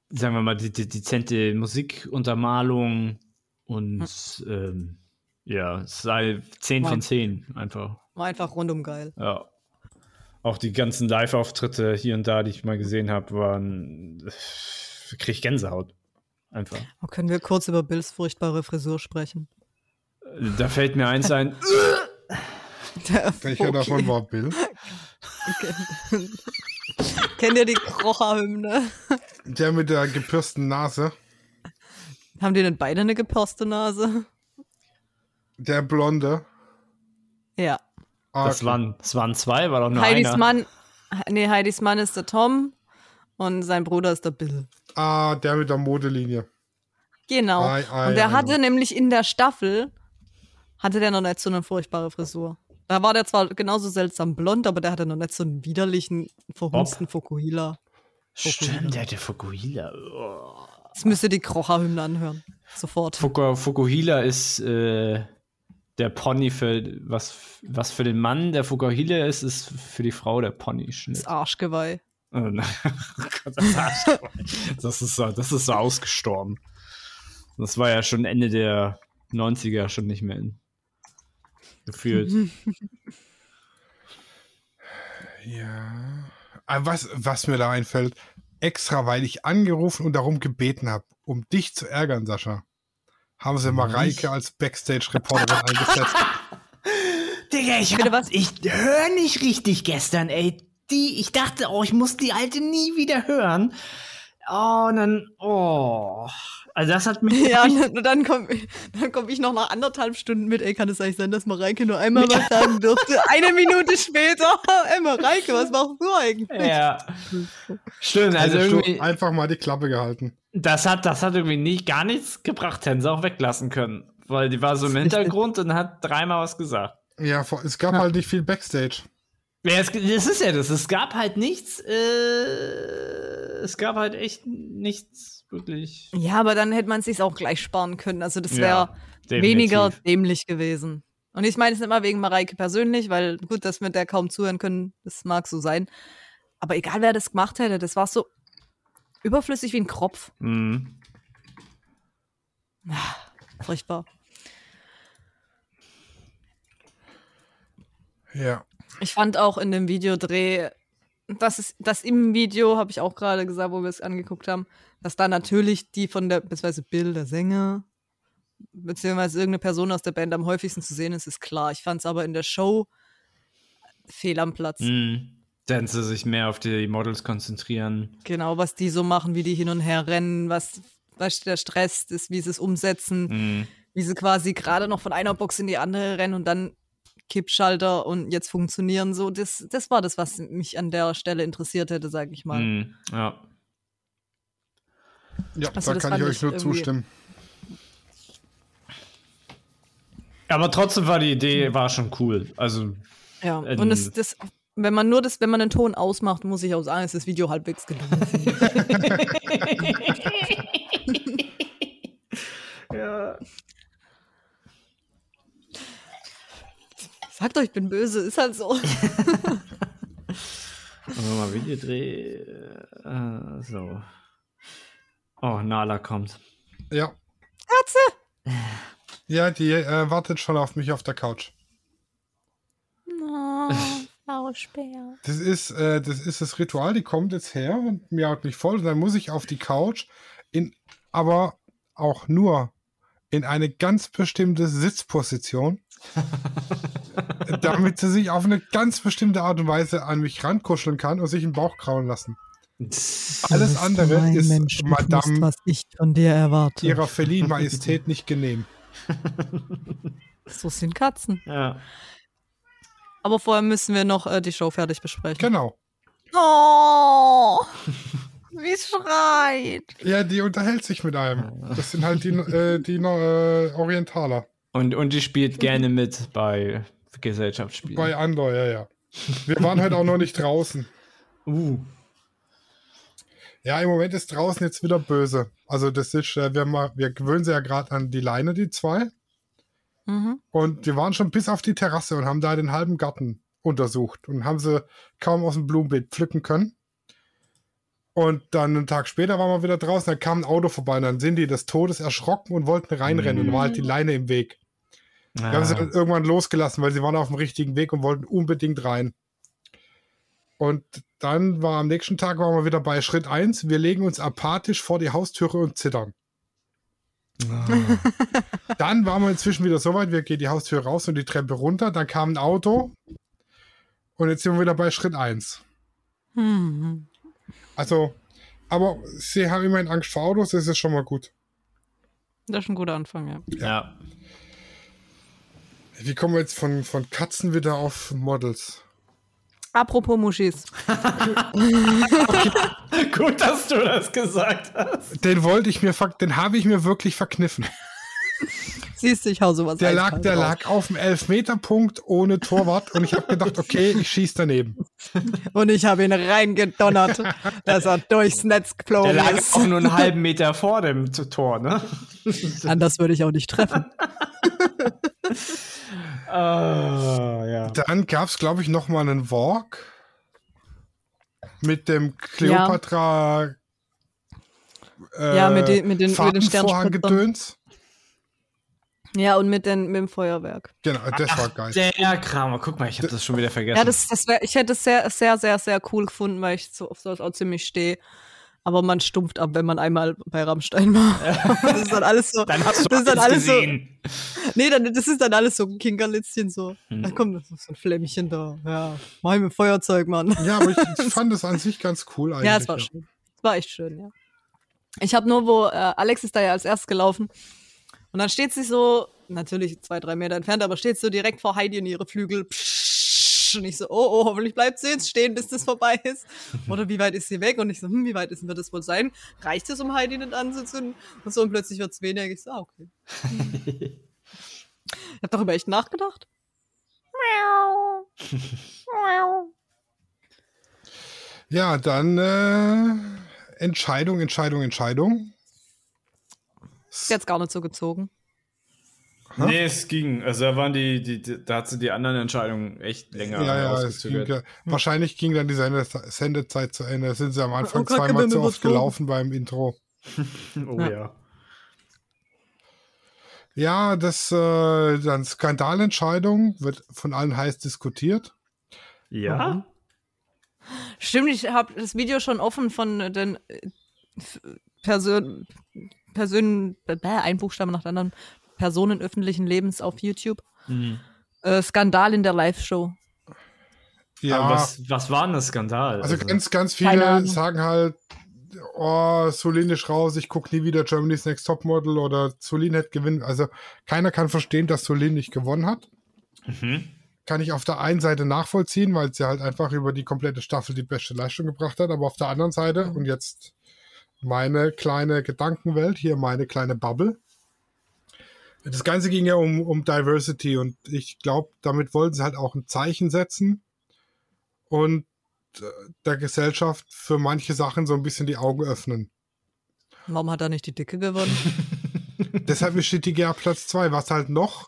sagen wir mal, die, die dezente Musikuntermalung und ähm, ja, es sei 10 War- von 10 einfach. War einfach rundum geil. Ja. Auch die ganzen Live-Auftritte hier und da, die ich mal gesehen habe, waren. äh, krieg ich Gänsehaut. Einfach. Aber können wir kurz über Bills furchtbare Frisur sprechen? Da fällt mir eins ein. Welcher davon war Bill? Kennt ihr die Krocher-Hymne? Der mit der gepürsten Nase. Haben die denn beide eine gepörste Nase? Der Blonde. Ja. Ah, Das, waren, das waren zwei, war doch nur Heidis einer. Mann, nee, Heidis Mann ist der Tom und sein Bruder ist der Bill. Ah, der mit der Modelinie. Genau. Ei, ei, und der ei, hatte ei. nämlich in der Staffel, hatte der noch nicht so eine furchtbare Frisur. Da war der zwar genauso seltsam blond, aber der hatte noch nicht so einen widerlichen, verhunzten Fokuhila. Stimmt, der hatte Fukuhila. Oh. Das müsst ihr die Krocher-Hymne anhören. Sofort. Fuku, Fukuhila ist äh, der Pony für was, was für den Mann der Fukuhila ist, ist für die Frau der Pony-Schnitt. Das Arschgeweih. Oh. Oh Gott, das, Arsch. das, ist so, das ist so ausgestorben. Das war ja schon Ende der 90er schon nicht mehr in. Gefühlt. Ja. Ah, Was, was mir da einfällt, extra weil ich angerufen und darum gebeten habe, um dich zu ärgern, Sascha, haben sie Mareike als Backstage-Reporterin eingesetzt. Digga, ich, hab, was? ich höre nicht richtig gestern, ey. Die, ich dachte, oh, ich muss die alte nie wieder hören. Oh, und dann, oh. Also das hat mich. Ja, und dann komme dann komm ich noch nach anderthalb Stunden mit. Ey, kann es eigentlich sein, dass Mareike nur einmal was sagen durfte? Eine Minute später. Ey, Mareike, was machst du eigentlich? Ja. Stimmt, also Stunde irgendwie, einfach mal die Klappe gehalten. das hat, das hat irgendwie nicht, gar nichts gebracht, hätten sie auch weglassen können. Weil die war so im. Hintergrund und hat dreimal was gesagt. Ja, es gab halt nicht viel Backstage. Ja, es, das ist ja das. Es gab halt nichts, äh, es gab halt echt nichts wirklich. Ja, aber dann hätte man es sich auch gleich sparen können. Also das Ja, wäre definitiv. weniger dämlich gewesen. Und ich meine es nicht mal wegen Mareike persönlich, weil gut, dass wir der kaum zuhören können, das mag so sein. Aber egal, wer das gemacht hätte, das war so überflüssig wie ein Kropf. Mhm. Furchtbar. Ja. Ich fand auch in dem Videodreh, das ist, das im Video, habe ich auch gerade gesagt, wo wir es angeguckt haben, dass da natürlich die von der, beziehungsweise Bill, der Sänger, beziehungsweise irgendeine Person aus der Band am häufigsten zu sehen ist, ist klar. Ich fand es aber in der Show fehl am Platz. Mhm. Dann sie sich mehr auf die Models konzentrieren. Genau, was die so machen, wie die hin und her rennen, was, was der Stress ist, wie sie es umsetzen, Mhm. wie sie quasi gerade noch von einer Box in die andere rennen und dann Kippschalter und jetzt funktionieren so. Das, das war das, was mich an der Stelle interessiert hätte, sage ich mal. Mhm. Ja. Ja, Also da das kann ich euch nur irgendwie- zustimmen. Aber trotzdem war die Idee war schon cool. Also Ja, Ähm, und es, das, wenn man nur das, wenn man den Ton ausmacht, muss ich auch sagen, ist das Video halbwegs gelungen. ja. Sagt euch, ich bin böse, ist halt so. Wenn mal Videodreh. Äh, so. Oh, Nala kommt. Ja. Katze! Ja, die äh, wartet schon auf mich auf der Couch. Oh, Blauschbär. Das ist, äh, das ist das Ritual, die kommt jetzt her und miaut mich voll und dann muss ich auf die Couch, in, aber auch nur in eine ganz bestimmte Sitzposition, damit sie sich auf eine ganz bestimmte Art und Weise an mich rankuscheln kann und sich im Bauch krauen lassen. Alles andere ist Madame was ich von dir erwarte. ihrer verliehenen Majestät nicht genehm. So sind Katzen. Ja. Aber vorher müssen wir noch äh, die Show fertig besprechen. Genau. Oh, wie es schreit. Ja, die unterhält sich mit einem. Das sind halt die, äh, die äh, Orientaler. Und, und die spielt gerne mit bei Gesellschaftsspielen. Bei Andor, ja, ja. Wir waren halt auch noch nicht draußen. uh. Ja, im Moment ist draußen jetzt wieder böse. Also das ist, äh, wir, mal, wir gewöhnen sie ja gerade an die Leine, die zwei. Mhm. Und wir waren schon bis auf die Terrasse und haben da den halben Garten untersucht und haben sie kaum aus dem Blumenbeet pflücken können. Und dann einen Tag später waren wir wieder draußen, da kam ein Auto vorbei und dann sind die des Todes erschrocken und wollten reinrennen und war halt die Leine im Weg. Wir haben sie dann irgendwann losgelassen, weil sie waren auf dem richtigen Weg und wollten unbedingt rein. Und dann war am nächsten Tag waren wir wieder bei Schritt 1. Wir legen uns apathisch vor die Haustüre und zittern. Dann waren wir inzwischen wieder so weit, wir gehen die Haustür raus und die Treppe runter. Dann kam ein Auto. Und jetzt sind wir wieder bei Schritt 1. Hm. Also, aber sie haben immerhin Angst vor Autos, das ist schon mal gut. Das ist ein guter Anfang, ja. Ja. Wie kommen wir jetzt von, von Katzen wieder auf Models? Apropos Muschis. Gut, dass du das gesagt hast. Den wollte ich mir, den habe ich mir wirklich verkniffen. Siehst du, ich hau sowas Der lag, der drauf. lag auf dem Elfmeterpunkt ohne Torwart und ich habe gedacht, okay, ich schieß daneben. Und ich habe ihn reingedonnert, dass er durchs Netz Der geflogen lag ist. auch nur einen halben Meter vor dem Tor, ne? Anders würde ich auch nicht treffen. Ah, ja. Dann gab es, glaube ich, noch mal einen Walk mit dem Cleopatra äh, Ja, mit den- mit den- mit den Fahrtenvorhang-Gedöns. Ja, und mit, den, mit dem Feuerwerk. Genau, das war geil. Der Kram. Guck mal, ich habe das schon wieder vergessen. Ja, das, das wär, ich hätte es sehr, sehr, sehr, sehr cool gefunden, weil ich so auf sowas auch ziemlich stehe. Aber man stumpft ab, wenn man einmal bei Rammstein war. Das ist dann alles so. Dann hast du das ist dann alles gesehen. so. Nee, dann, das ist dann alles so ein Kinkerlitzchen so. Hm. Da kommt so ein Flämmchen da. Ja, mach ich mit Feuerzeug, Mann. Ja, aber ich, ich fand das an sich ganz cool eigentlich. Ja, es war schön. Es war echt schön, ja. Ich habe nur, wo äh, Alex ist da ja als erstes gelaufen. Und dann steht sie so, natürlich zwei, drei Meter entfernt, aber steht so direkt vor Heidi und ihre Flügel. Psch, und ich so, oh, oh, hoffentlich bleibt sie jetzt stehen, bis das vorbei ist. Oder wie weit ist sie weg? Und ich so, hm, wie weit ist, wird das wohl sein? Reicht es, um Heidi nicht anzuzünden? Und so, und plötzlich wird es weniger. Ich so, ah, okay. ich hab darüber echt nachgedacht. Ja, dann äh, Entscheidung, Entscheidung, Entscheidung. Ist jetzt gar nicht so gezogen. Nee, es ging. Also da waren die, die, die da hat sie die anderen Entscheidungen echt länger Ja, ja, es ging, ja. Wahrscheinlich ging dann die Sende Sendezeit zu Ende. Sind sie am Anfang Oh zweimal zu oft gelaufen beim Intro. Oh Ja. ja. Ja, das äh, dann Skandalentscheidung wird von allen heiß diskutiert. Ja? Mhm. Stimmt, ich habe das Video schon offen von den äh, Personen, bäh, ein Buchstabe nach dem anderen, Personen öffentlichen Lebens auf YouTube. Mhm. Äh, Skandal in der Live-Show. Ja, Aber was, was war denn das Skandal? also ganz, ganz Keine viele sagen halt, oh, Solin ist raus, ich gucke nie wieder Germany's Next Topmodel oder Solin hat gewinnen. Also keiner kann verstehen, dass Solin nicht gewonnen hat. Mhm. Kann ich auf der einen Seite nachvollziehen, weil sie halt einfach über die komplette Staffel die beste Leistung gebracht hat, aber auf der anderen Seite, Mhm. und jetzt meine kleine Gedankenwelt, hier meine kleine Bubble. Das Ganze ging ja um, um Diversity und ich glaube, damit wollten sie halt auch ein Zeichen setzen und äh, der Gesellschaft für manche Sachen so ein bisschen die Augen öffnen. Warum hat er nicht die Dicke gewonnen? Deshalb steht die GA Platz 2, was halt noch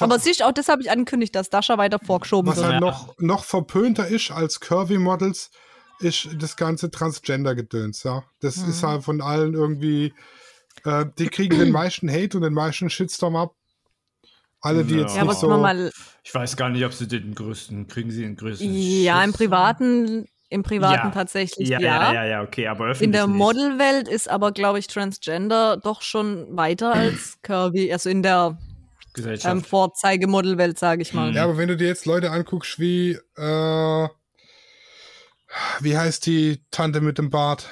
Aber siehst auch das habe ich angekündigt, dass Dasha weiter vorgeschoben was wird. halt Ja. noch, noch verpönter ist als Curvy-Models, ist das ganze Transgender-Gedöns, ja. Das Mhm. ist halt von allen irgendwie, äh, die kriegen den meisten Hate und den meisten Shitstorm ab. Alle, die Ja. jetzt Ja, aber nicht so. mal, Ich weiß gar nicht, ob sie den größten, kriegen sie den größten ja, im Schiss? Privaten, im Privaten Ja. tatsächlich, Ja, ja, ja, ja, okay, aber öffentlich In der. Modelwelt ist aber, glaube ich, Transgender doch schon weiter als Curvy. Also in der Gesellschaft. ähm, Vorzeigemodelwelt, sage ich mal. Ja, aber wenn du dir jetzt Leute anguckst, wie, äh, wie heißt die Tante mit dem Bart?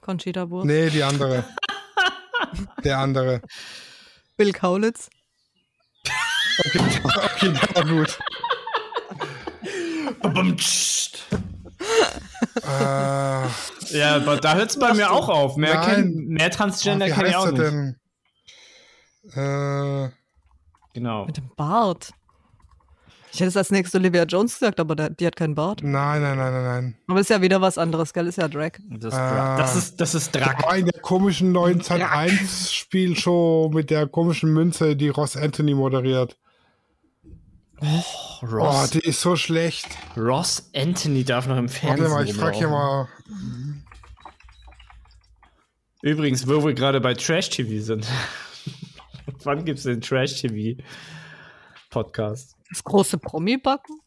Conchita Wurst. Nee, die andere. Der andere. Bill Kaulitz. Okay, okay, ja, gut. Babumtscht. Äh, Ja, aber da hört es bei mir auch auf. Mehr, kenn, mehr Transgender wie kenne ich auch nicht. denn? Äh, Genau. Mit dem Bart. Ich hätte es als nächstes Olivia Jones gesagt, aber der, die hat keinen Bart. nein, nein, nein, nein, nein. Aber ist ja wieder was anderes, gell? Ist ja Drag. Das, Ah. das ist, das ist war in der komischen 1901 Spielshow mit der komischen Münze, die Ross Anthony moderiert. Oh, Ross, die ist so schlecht. Ross Anthony darf noch im Fernsehen. Warte mal, ich frage hier mal. Übrigens, wo wir gerade bei Trash TV sind. Wann gibt es den Trash TV Podcast? Das große Promi-Backen?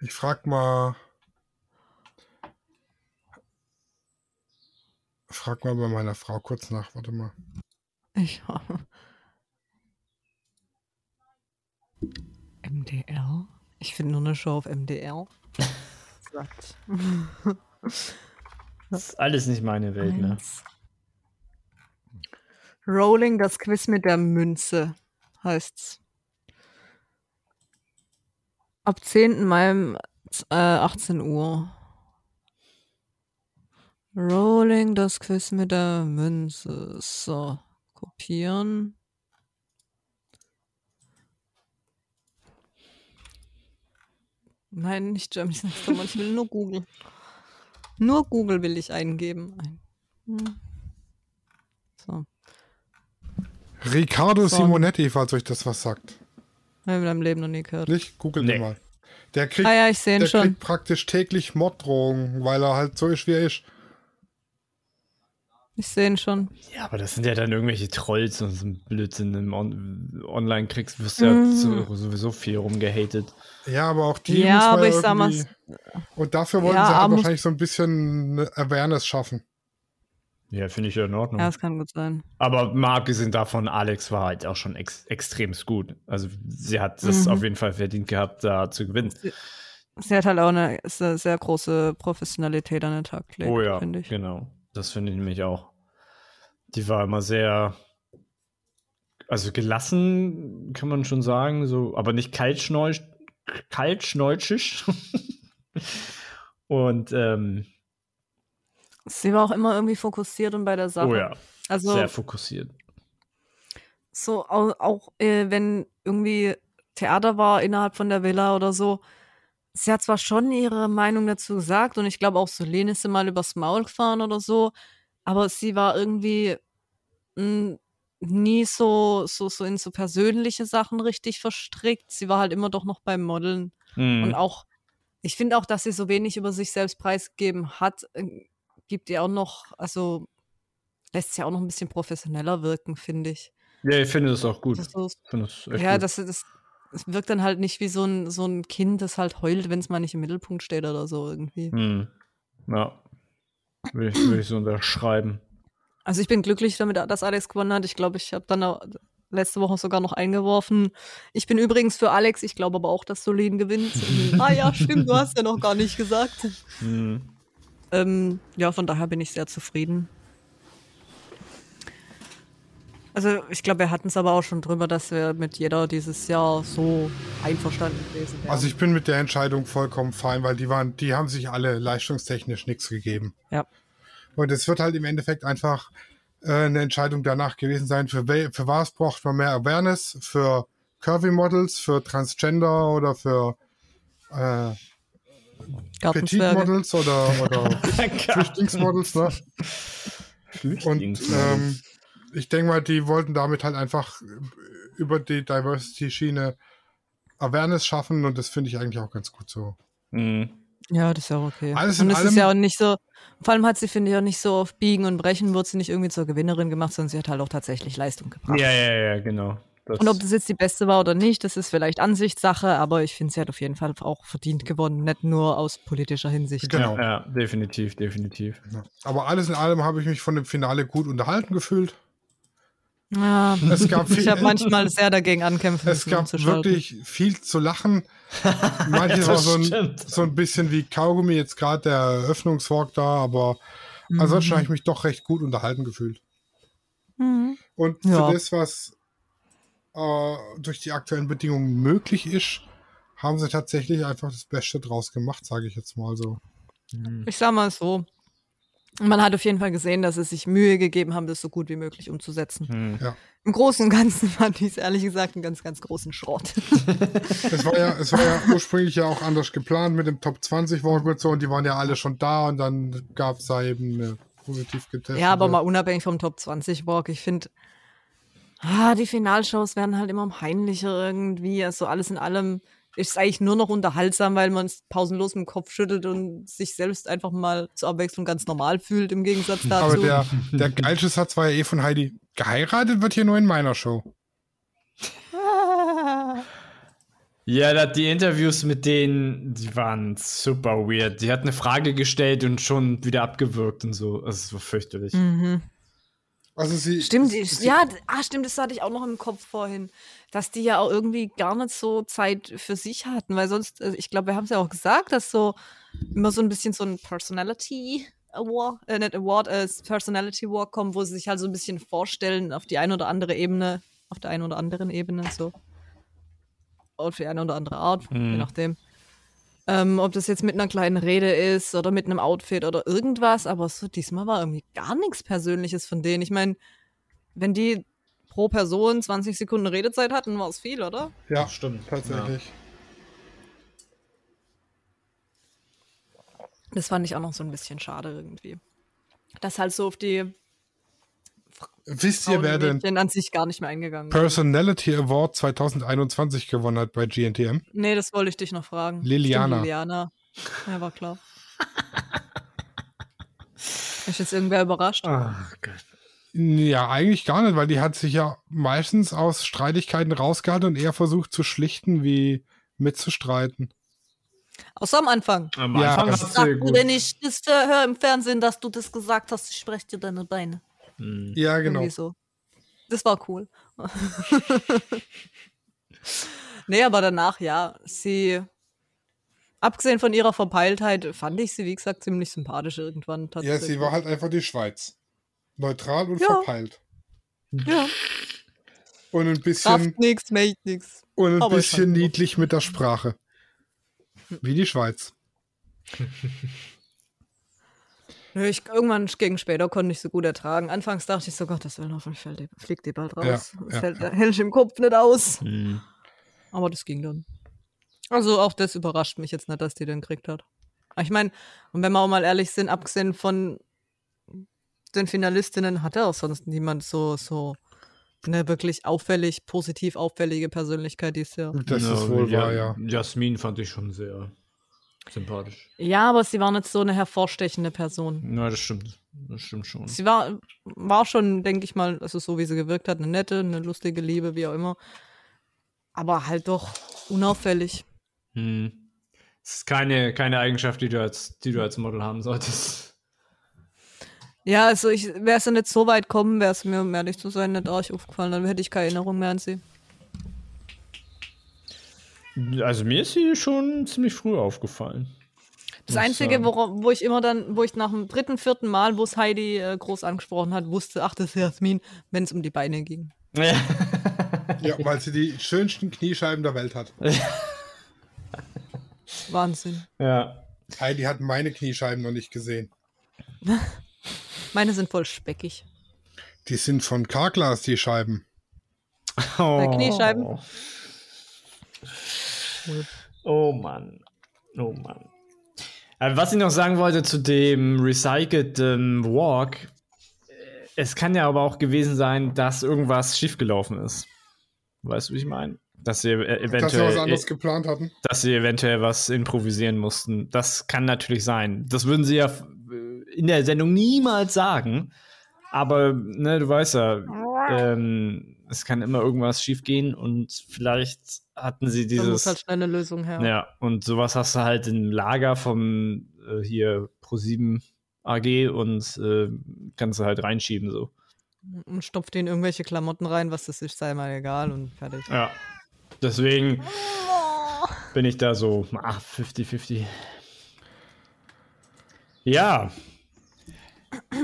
Ich frag mal. frag mal bei meiner Frau kurz nach, warte mal. Ich MDR? Ich finde nur eine Show auf MDR. Das ist alles nicht meine Welt, ne? Rolling, das Quiz mit der Münze heißt's. Ab 10. Mai äh, 18 Uhr. Rolling, das Quiz mit der Münze. So, kopieren. Nein, nicht Germany's Next Top Model, ich will nur Google. Nur Google will ich eingeben. Ein- Hm. So, Riccardo. Simonetti, falls euch das was sagt. habe ich in meinem Leben noch nie gehört. Nicht? Googelt Nee. mal. Der kriegt, Ah ja, ich sehe ihn schon. kriegt praktisch täglich Morddrohungen, weil er halt so ist, wie er ist. Ich sehe ihn schon. Ja, aber das sind ja dann irgendwelche Trolls und so ein Blödsinn. Im On Online kriegst wirst du ja Mm. so, sowieso viel rumgehatet. Ja, aber auch die Ja, muss man aber ja ich sag mal, irgendwie- Und dafür wollten Ja, sie halt wahrscheinlich so ein bisschen eine Awareness schaffen. Ja, finde ich ja in Ordnung. Ja, das kann gut sein. Aber mal abgesehen davon, Alex war halt auch schon ex extremst gut. Also sie hat das Mhm. auf jeden Fall verdient gehabt, da zu gewinnen. Sie hat halt auch eine, eine sehr große Professionalität an den Tag gelegt, oh ja, finde ich. genau. Das finde ich nämlich auch. Die war immer sehr, also gelassen, kann man schon sagen, so, aber nicht kaltschneu kaltschneutschig. Und ähm, Sie war auch immer irgendwie fokussiert und bei der Sache. oh ja, also sehr fokussiert. so auch, auch äh, wenn irgendwie Theater war innerhalb von der Villa oder so. Sie hat zwar schon ihre Meinung dazu gesagt und ich glaube auch Solene ist sie mal übers Maul gefahren oder so, aber sie war irgendwie mh, nie so, so, so in so persönliche Sachen richtig verstrickt. Sie war halt immer doch noch beim Modeln. Mhm. Und auch, ich finde auch, dass sie so wenig über sich selbst preisgegeben hat, äh, gibt ihr auch noch, also lässt sie auch noch ein bisschen professioneller wirken, finde ich. ja, ich finde das auch gut. Das so, das ja, gut. das, das, das wirkt dann halt nicht wie so ein, so ein Kind, das halt heult, wenn es mal nicht im Mittelpunkt steht oder so irgendwie. Mhm. Ja. Würde ich, würde ich so unterschreiben. Also ich bin glücklich damit, dass Alex gewonnen hat. Ich glaube, ich habe dann letzte Woche sogar noch eingeworfen. Ich bin übrigens für Alex, ich glaube aber auch, dass Solin gewinnt. ah ja, stimmt, du hast ja noch gar nicht gesagt. Mhm. Ähm, ja, von daher bin ich sehr zufrieden. Also ich glaube, wir hatten es aber auch schon drüber, dass wir mit jeder dieses Jahr so einverstanden gewesen wären. Also ich bin mit der Entscheidung vollkommen fein, weil die waren, die haben sich alle leistungstechnisch nichts gegeben. ja. Und es wird halt im Endeffekt einfach äh, eine Entscheidung danach gewesen sein, für, für was braucht man mehr Awareness, für Curvy Models, für Transgender oder für äh, Petit Gartenzwerge. Models oder, oder Flüchtlingsmodels, ne? Und ähm, ich denke mal, die wollten damit halt einfach über die Diversity-Schiene Awareness schaffen und das finde ich eigentlich auch ganz gut so. Mhm. Ja, das ist ja auch okay. Alles und es ist ja auch nicht so, vor allem hat sie, finde ich, auch nicht so auf Biegen und Brechen, wurde sie nicht irgendwie zur Gewinnerin gemacht, sondern sie hat halt auch tatsächlich Leistung gebracht. Ja, ja, ja, genau. Das, Und ob das jetzt die beste war oder nicht, das ist vielleicht Ansichtssache, aber ich finde, sie hat auf jeden Fall auch verdient gewonnen, nicht nur aus politischer Hinsicht. Genau. ja, ja, definitiv, definitiv. Ja. Aber alles in allem habe ich mich von dem Finale gut unterhalten gefühlt. Ja, Es gab viel, ich habe manchmal sehr dagegen ankämpfen es gab wirklich viel zu lachen. Manches war so ein, so ein bisschen wie Kaugummi, jetzt gerade der Eröffnungswalk da, aber Mhm. ansonsten habe ich mich doch recht gut unterhalten gefühlt. Mhm. Und Ja. für das, was äh, durch die aktuellen Bedingungen möglich ist, haben sie tatsächlich einfach das Beste draus gemacht, sage ich jetzt mal so. Ich sag mal so. Man hat auf jeden Fall gesehen, dass sie sich Mühe gegeben haben, das so gut wie möglich umzusetzen. Hm. Ja. Im Großen und Ganzen fand ich es ehrlich gesagt einen ganz, ganz großen Schrott. Es war ja, es war ja ursprünglich ja auch anders geplant mit dem Top 20 Walk und so und die waren ja alle schon da und dann gab es da eben eine positiv getestete. ja, aber mal unabhängig vom Top 20 Walk, ich finde, ah, die Finalshows werden halt immer peinlicher irgendwie. Also alles in allem ist es eigentlich nur noch unterhaltsam, weil man es pausenlos im Kopf schüttelt und sich selbst einfach mal zur Abwechslung ganz normal fühlt im Gegensatz dazu. Aber der, der geilste Satz war ja eh von Heidi. Geheiratet wird hier nur in meiner Show. Ja, die Interviews mit denen, die waren super weird. Die hat eine Frage gestellt und schon wieder abgewürgt und so. Also, es war fürchterlich. Mhm. Also sie. Stimmt, sie, ja, ah, stimmt, das hatte ich auch noch im Kopf vorhin, dass die ja auch irgendwie gar nicht so Zeit für sich hatten, weil sonst, also ich glaube, wir haben es ja auch gesagt, dass so immer so ein bisschen so ein Personality Award, äh, nicht Award, äh, Personality Walk kommt, wo sie sich halt so ein bisschen vorstellen auf die eine oder andere Ebene, auf der einen oder anderen Ebene, so. Auf die eine oder andere Art, je Mhm. nachdem. Ähm, ob das jetzt mit einer kleinen Rede ist oder mit einem Outfit oder irgendwas, aber so diesmal war irgendwie gar nichts Persönliches von denen. Ich meine, wenn die pro Person 20 Sekunden Redezeit hatten, war es viel, oder? ja, Stimmt. tatsächlich. Das fand ich auch noch so ein bisschen schade irgendwie. Das halt so auf die Wisst ihr, wer den an sich gar nicht mehr eingegangen ist. Personality Award 2021 gewonnen hat bei GNTM? Nee, das wollte ich dich noch fragen. Liliana. Stimmt, Liliana. Ja, war klar. Ist jetzt irgendwer überrascht? Ach Gott. Ja, eigentlich gar nicht, weil die hat sich ja meistens aus Streitigkeiten rausgehalten und eher versucht zu schlichten, wie mitzustreiten. Außer am Anfang. Am Ja, Anfang Sag sie du gut. denn nicht, das äh, hör im Fernsehen, dass du das gesagt hast, ich spreche dir deine Beine. Hm. Ja, genau. Irgendwie so. Das war cool. nee, aber danach, ja, sie, abgesehen von ihrer Verpeiltheit, fand ich sie, wie gesagt, ziemlich sympathisch irgendwann Ja, sie war halt einfach die Schweiz. Neutral und Ja. verpeilt. Ja, Und ein bisschen, Kraft nix, Mächt nix. und ein aber bisschen niedlich mit der Sprache. Wie die Schweiz. Nö, ich, irgendwann gegen später konnte ich so gut ertragen. Anfangs dachte ich so, Gott, das will noch, fällt fliegt die bald raus. Ja, das ja, hält, ja. hält im Kopf nicht aus. Hm. Aber das ging dann. Also auch das überrascht mich jetzt nicht, dass die den gekriegt hat. Aber Ich meine, und wenn wir auch mal ehrlich sind, abgesehen von den Finalistinnen hatte auch sonst niemand so, so eine wirklich auffällig, positiv auffällige Persönlichkeit dieses Jahr. Das ist wohl wahr, ja. Jasmin fand ich schon sehr sympathisch. Ja, aber sie war nicht so eine hervorstechende Person. Ja, das stimmt. Das stimmt schon. Sie war, war schon, denke ich mal, also so wie sie gewirkt hat, eine nette, eine lustige Liebe, wie auch immer. Aber halt doch unauffällig. Hm. Das ist keine, keine Eigenschaft, die du, als, die du als Model haben solltest. Ja, also ich wäre es ja nicht so weit kommen, wäre es mir, um ehrlich zu sein, nicht arg aufgefallen. Dann hätte ich keine Erinnerung mehr an sie. Also mir ist sie schon ziemlich früh aufgefallen. Das Einzige, wo, wo ich immer dann, wo ich nach dem dritten, vierten Mal, wo es Heidi äh, groß angesprochen hat, wusste, ach, das ist Jasmin, wenn es um die Beine ging. Ja, weil sie die schönsten Kniescheiben der Welt hat. Wahnsinn. ja. Heidi hat meine Kniescheiben noch nicht gesehen. Meine sind voll speckig. Die sind von Carglass, die Scheiben. Oh. Kniescheiben? Oh Mann. Oh Mann. Äh, Was ich noch sagen wollte zu dem recycelten Walk, äh, es kann ja aber auch gewesen sein, dass irgendwas schiefgelaufen ist. Weißt du, wie ich meine? Dass sie äh, Dass sie was eventuell, anderes geplant hatten. dass sie eventuell was improvisieren mussten. Das kann natürlich sein. Das würden sie ja in der Sendung niemals sagen. Aber, ne, du weißt ja, ähm, es kann immer irgendwas schiefgehen und vielleicht hatten sie Da muss dieses. halt schnell eine Lösung her. Ja, und sowas hast du halt im Lager vom äh, hier Pro7 AG und äh, kannst du halt reinschieben so. Und stopft in irgendwelche Klamotten rein, was das ist, sei mal egal und fertig. Ja. Deswegen bin ich da so ah, 50-50. Ja.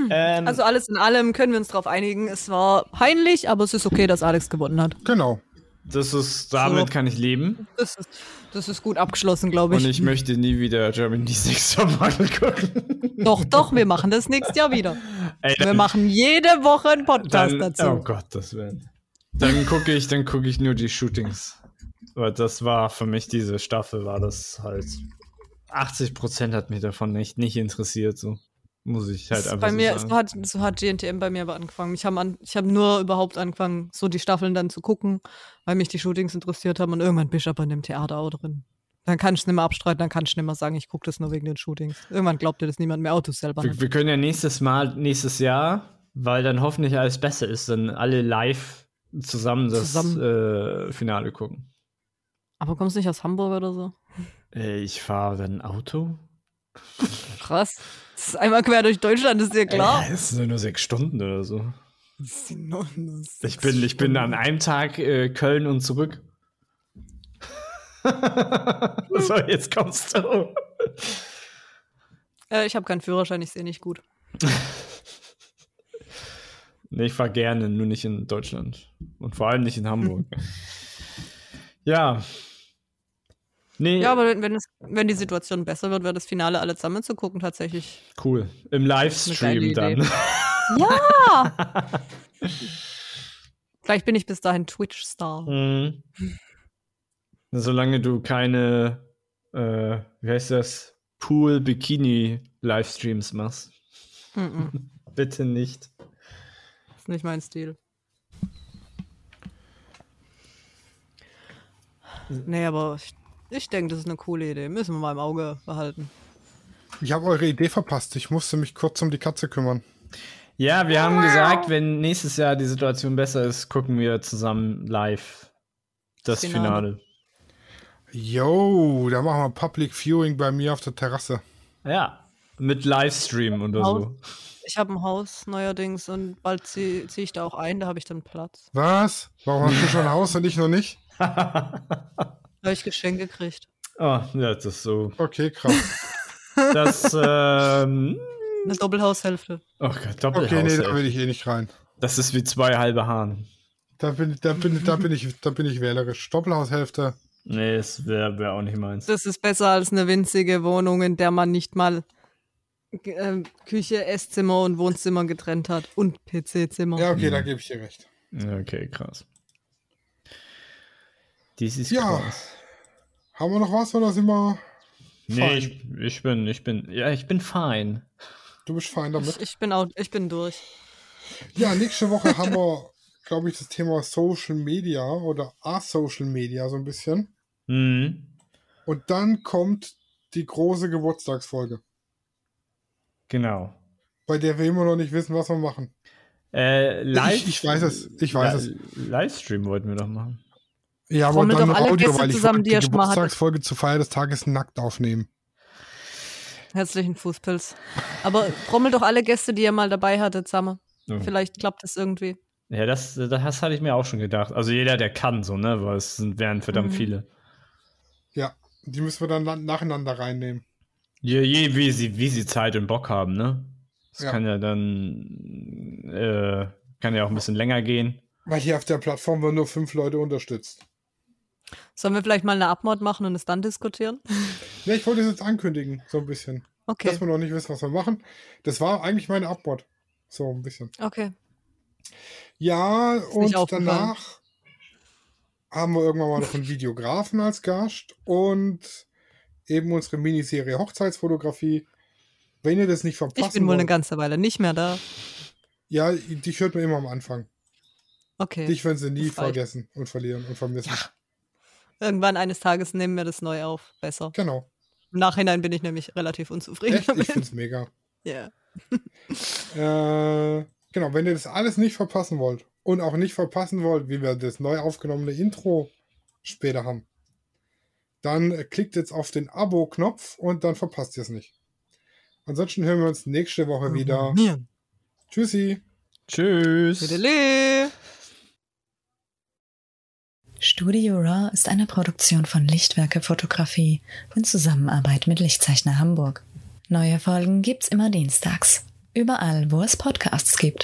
Ähm, Also alles in allem können wir uns darauf einigen. Es war peinlich, aber es ist okay, dass Alex gewonnen hat. Genau. das ist, damit So. kann ich leben. Das ist, das ist gut abgeschlossen, glaube ich. Und ich möchte nie wieder Germany's Next Topmodel gucken. Doch, doch, wir machen das nächstes Jahr wieder. Ey, Wir machen jede Woche einen Podcast dann, dazu. Oh Gott, das wäre. Dann gucke ich, dann gucke ich nur die Shootings. Weil das war für mich diese Staffel, war das halt 80% hat mich davon nicht, nicht interessiert, so. Muss ich halt Das einfach bei so mir, sagen. so hat, so hat GNTM bei mir aber angefangen. Ich habe an, ich hab nur überhaupt angefangen, so die Staffeln dann zu gucken, weil mich die Shootings interessiert haben und irgendwann bin ich aber in dem Theater auch drin. Dann kann ich es nicht mehr abstreiten, dann kann ich nicht mehr sagen, ich gucke das nur wegen den Shootings. Irgendwann glaubt dir das niemand mehr, Autos selber wir, wir können ja nächstes Mal, nächstes Jahr, weil dann hoffentlich alles besser ist, dann alle live zusammen das Zusammen. Äh, Finale gucken. Aber kommst du nicht aus Hamburg oder so? Äh, ich fahre dann Auto. Krass. Das ist einmal quer durch Deutschland, ist dir klar. Äh, es sind nur sechs Stunden oder so. Das sind nur Ich bin, ich bin an einem Tag äh, Köln und zurück. so, jetzt kommst du. Äh, ich habe keinen Führerschein, ich sehe nicht gut. Nee, ich fahre gerne, nur nicht in Deutschland. Und vor allem nicht in Hamburg. ja. Nee, Ja, aber wenn, wenn, es, wenn die Situation besser wird, wird das Finale alle zusammen zu gucken tatsächlich. cool. Im Livestream dann. Ja! Vielleicht bin ich bis dahin Twitch-Star. Mhm. Solange du keine, äh, wie heißt das, Pool-Bikini-Livestreams machst. Mhm. Bitte nicht. Ist nicht mein Stil. Nee, aber ich, ich denke, das ist eine coole Idee. Müssen wir mal im Auge behalten. Ich habe eure Idee verpasst. Ich musste mich kurz um die Katze kümmern. Ja, wir haben gesagt, wenn nächstes Jahr die Situation besser ist, gucken wir zusammen live das Finale. Finale. Yo, da machen wir Public Viewing bei mir auf der Terrasse. Ja, mit Livestream oder so. Ich habe ein Haus neuerdings und bald ziehe zieh ich da auch ein, da habe ich dann Platz. Was? Warum hast du schon ein Haus und ich noch nicht? Habe ich Geschenke gekriegt. Oh, ja, das ist so. Okay, krass. Das, ähm, Eine Doppelhaushälfte. oh Gott, Okay, nee, da will ich eh nicht rein. das ist wie zwei halbe Hahn. Da bin, da bin, da bin, ich, da bin ich wählerisch. Doppelhaushälfte. Nee, das wäre wär auch nicht meins. Das ist besser als eine winzige Wohnung, in der man nicht mal äh, Küche, Esszimmer und Wohnzimmer getrennt hat. Und PC-Zimmer. Ja, okay, da gebe ich dir recht. Okay, krass. Dies ist Ja. krass. Haben wir noch was oder sind wir. Nee, Fein. ich, ich bin, ich bin, ja, ich bin fein. Du bist fein Ich, damit? ich bin auch, ich bin durch. Ja, nächste Woche haben wir, glaube ich, das Thema Social Media oder A-Social Media so ein bisschen. Mhm. Und dann kommt die große Geburtstagsfolge, Genau. bei der wir immer noch nicht wissen, was wir machen. Äh, live, Ich, ich weiß es, ich weiß es. Li- Livestream wollten wir doch machen. Ja, aber dann doch alle Audio, Gäste weil ich zusammen, die die. Geburtstagsfolge zur Feier des Tages nackt aufnehmen. Herzlichen Fußpilz. Aber trommelt doch alle Gäste, die ihr mal dabei hattet, zusammen. Ja. Vielleicht klappt es irgendwie. Ja, das, das hatte ich mir auch schon gedacht. Also jeder, der kann, so, ne? Weil es sind, wären verdammt Mhm. viele. Ja, die müssen wir dann na- nacheinander reinnehmen. Je, je wie, sie, wie sie Zeit und Bock haben, ne? Das Ja. kann ja dann, äh, kann ja auch ein bisschen länger gehen. Weil hier auf der Plattform wir nur fünf Leute unterstützt. Sollen wir vielleicht mal eine Abmord machen und es dann diskutieren? Ne, ich wollte es jetzt ankündigen, so ein bisschen. Okay. Dass wir noch nicht wissen, was wir machen. Das war eigentlich meine Abmord. So ein bisschen. Okay. Ja, und danach haben wir irgendwann mal noch einen Videografen als Gast und eben unsere Miniserie Hochzeitsfotografie. Wenn ihr das nicht verpassen Ich bin wohl eine ganze Weile nicht mehr da. ja, die hört man immer am Anfang. Okay. Dich werden sie nie vergessen und verlieren und vermissen. Irgendwann eines Tages nehmen wir das neu auf. Besser. Genau. Im Nachhinein bin ich nämlich relativ unzufrieden Echt, ich damit. find's mega. Ja. Äh, genau, wenn ihr das alles nicht verpassen wollt und auch nicht verpassen wollt, wie wir das neu aufgenommene Intro später haben, dann äh, klickt jetzt auf den Abo-Knopf und dann verpasst ihr es nicht. Ansonsten hören wir uns nächste Woche wieder. Ja. Tschüssi. Tschüss. Tüdelü. Studio Raw ist eine Produktion von Lichtwerke Fotografie in Zusammenarbeit mit Lichtzeichner Hamburg. Neue Folgen gibt's immer dienstags. Überall, wo es Podcasts gibt.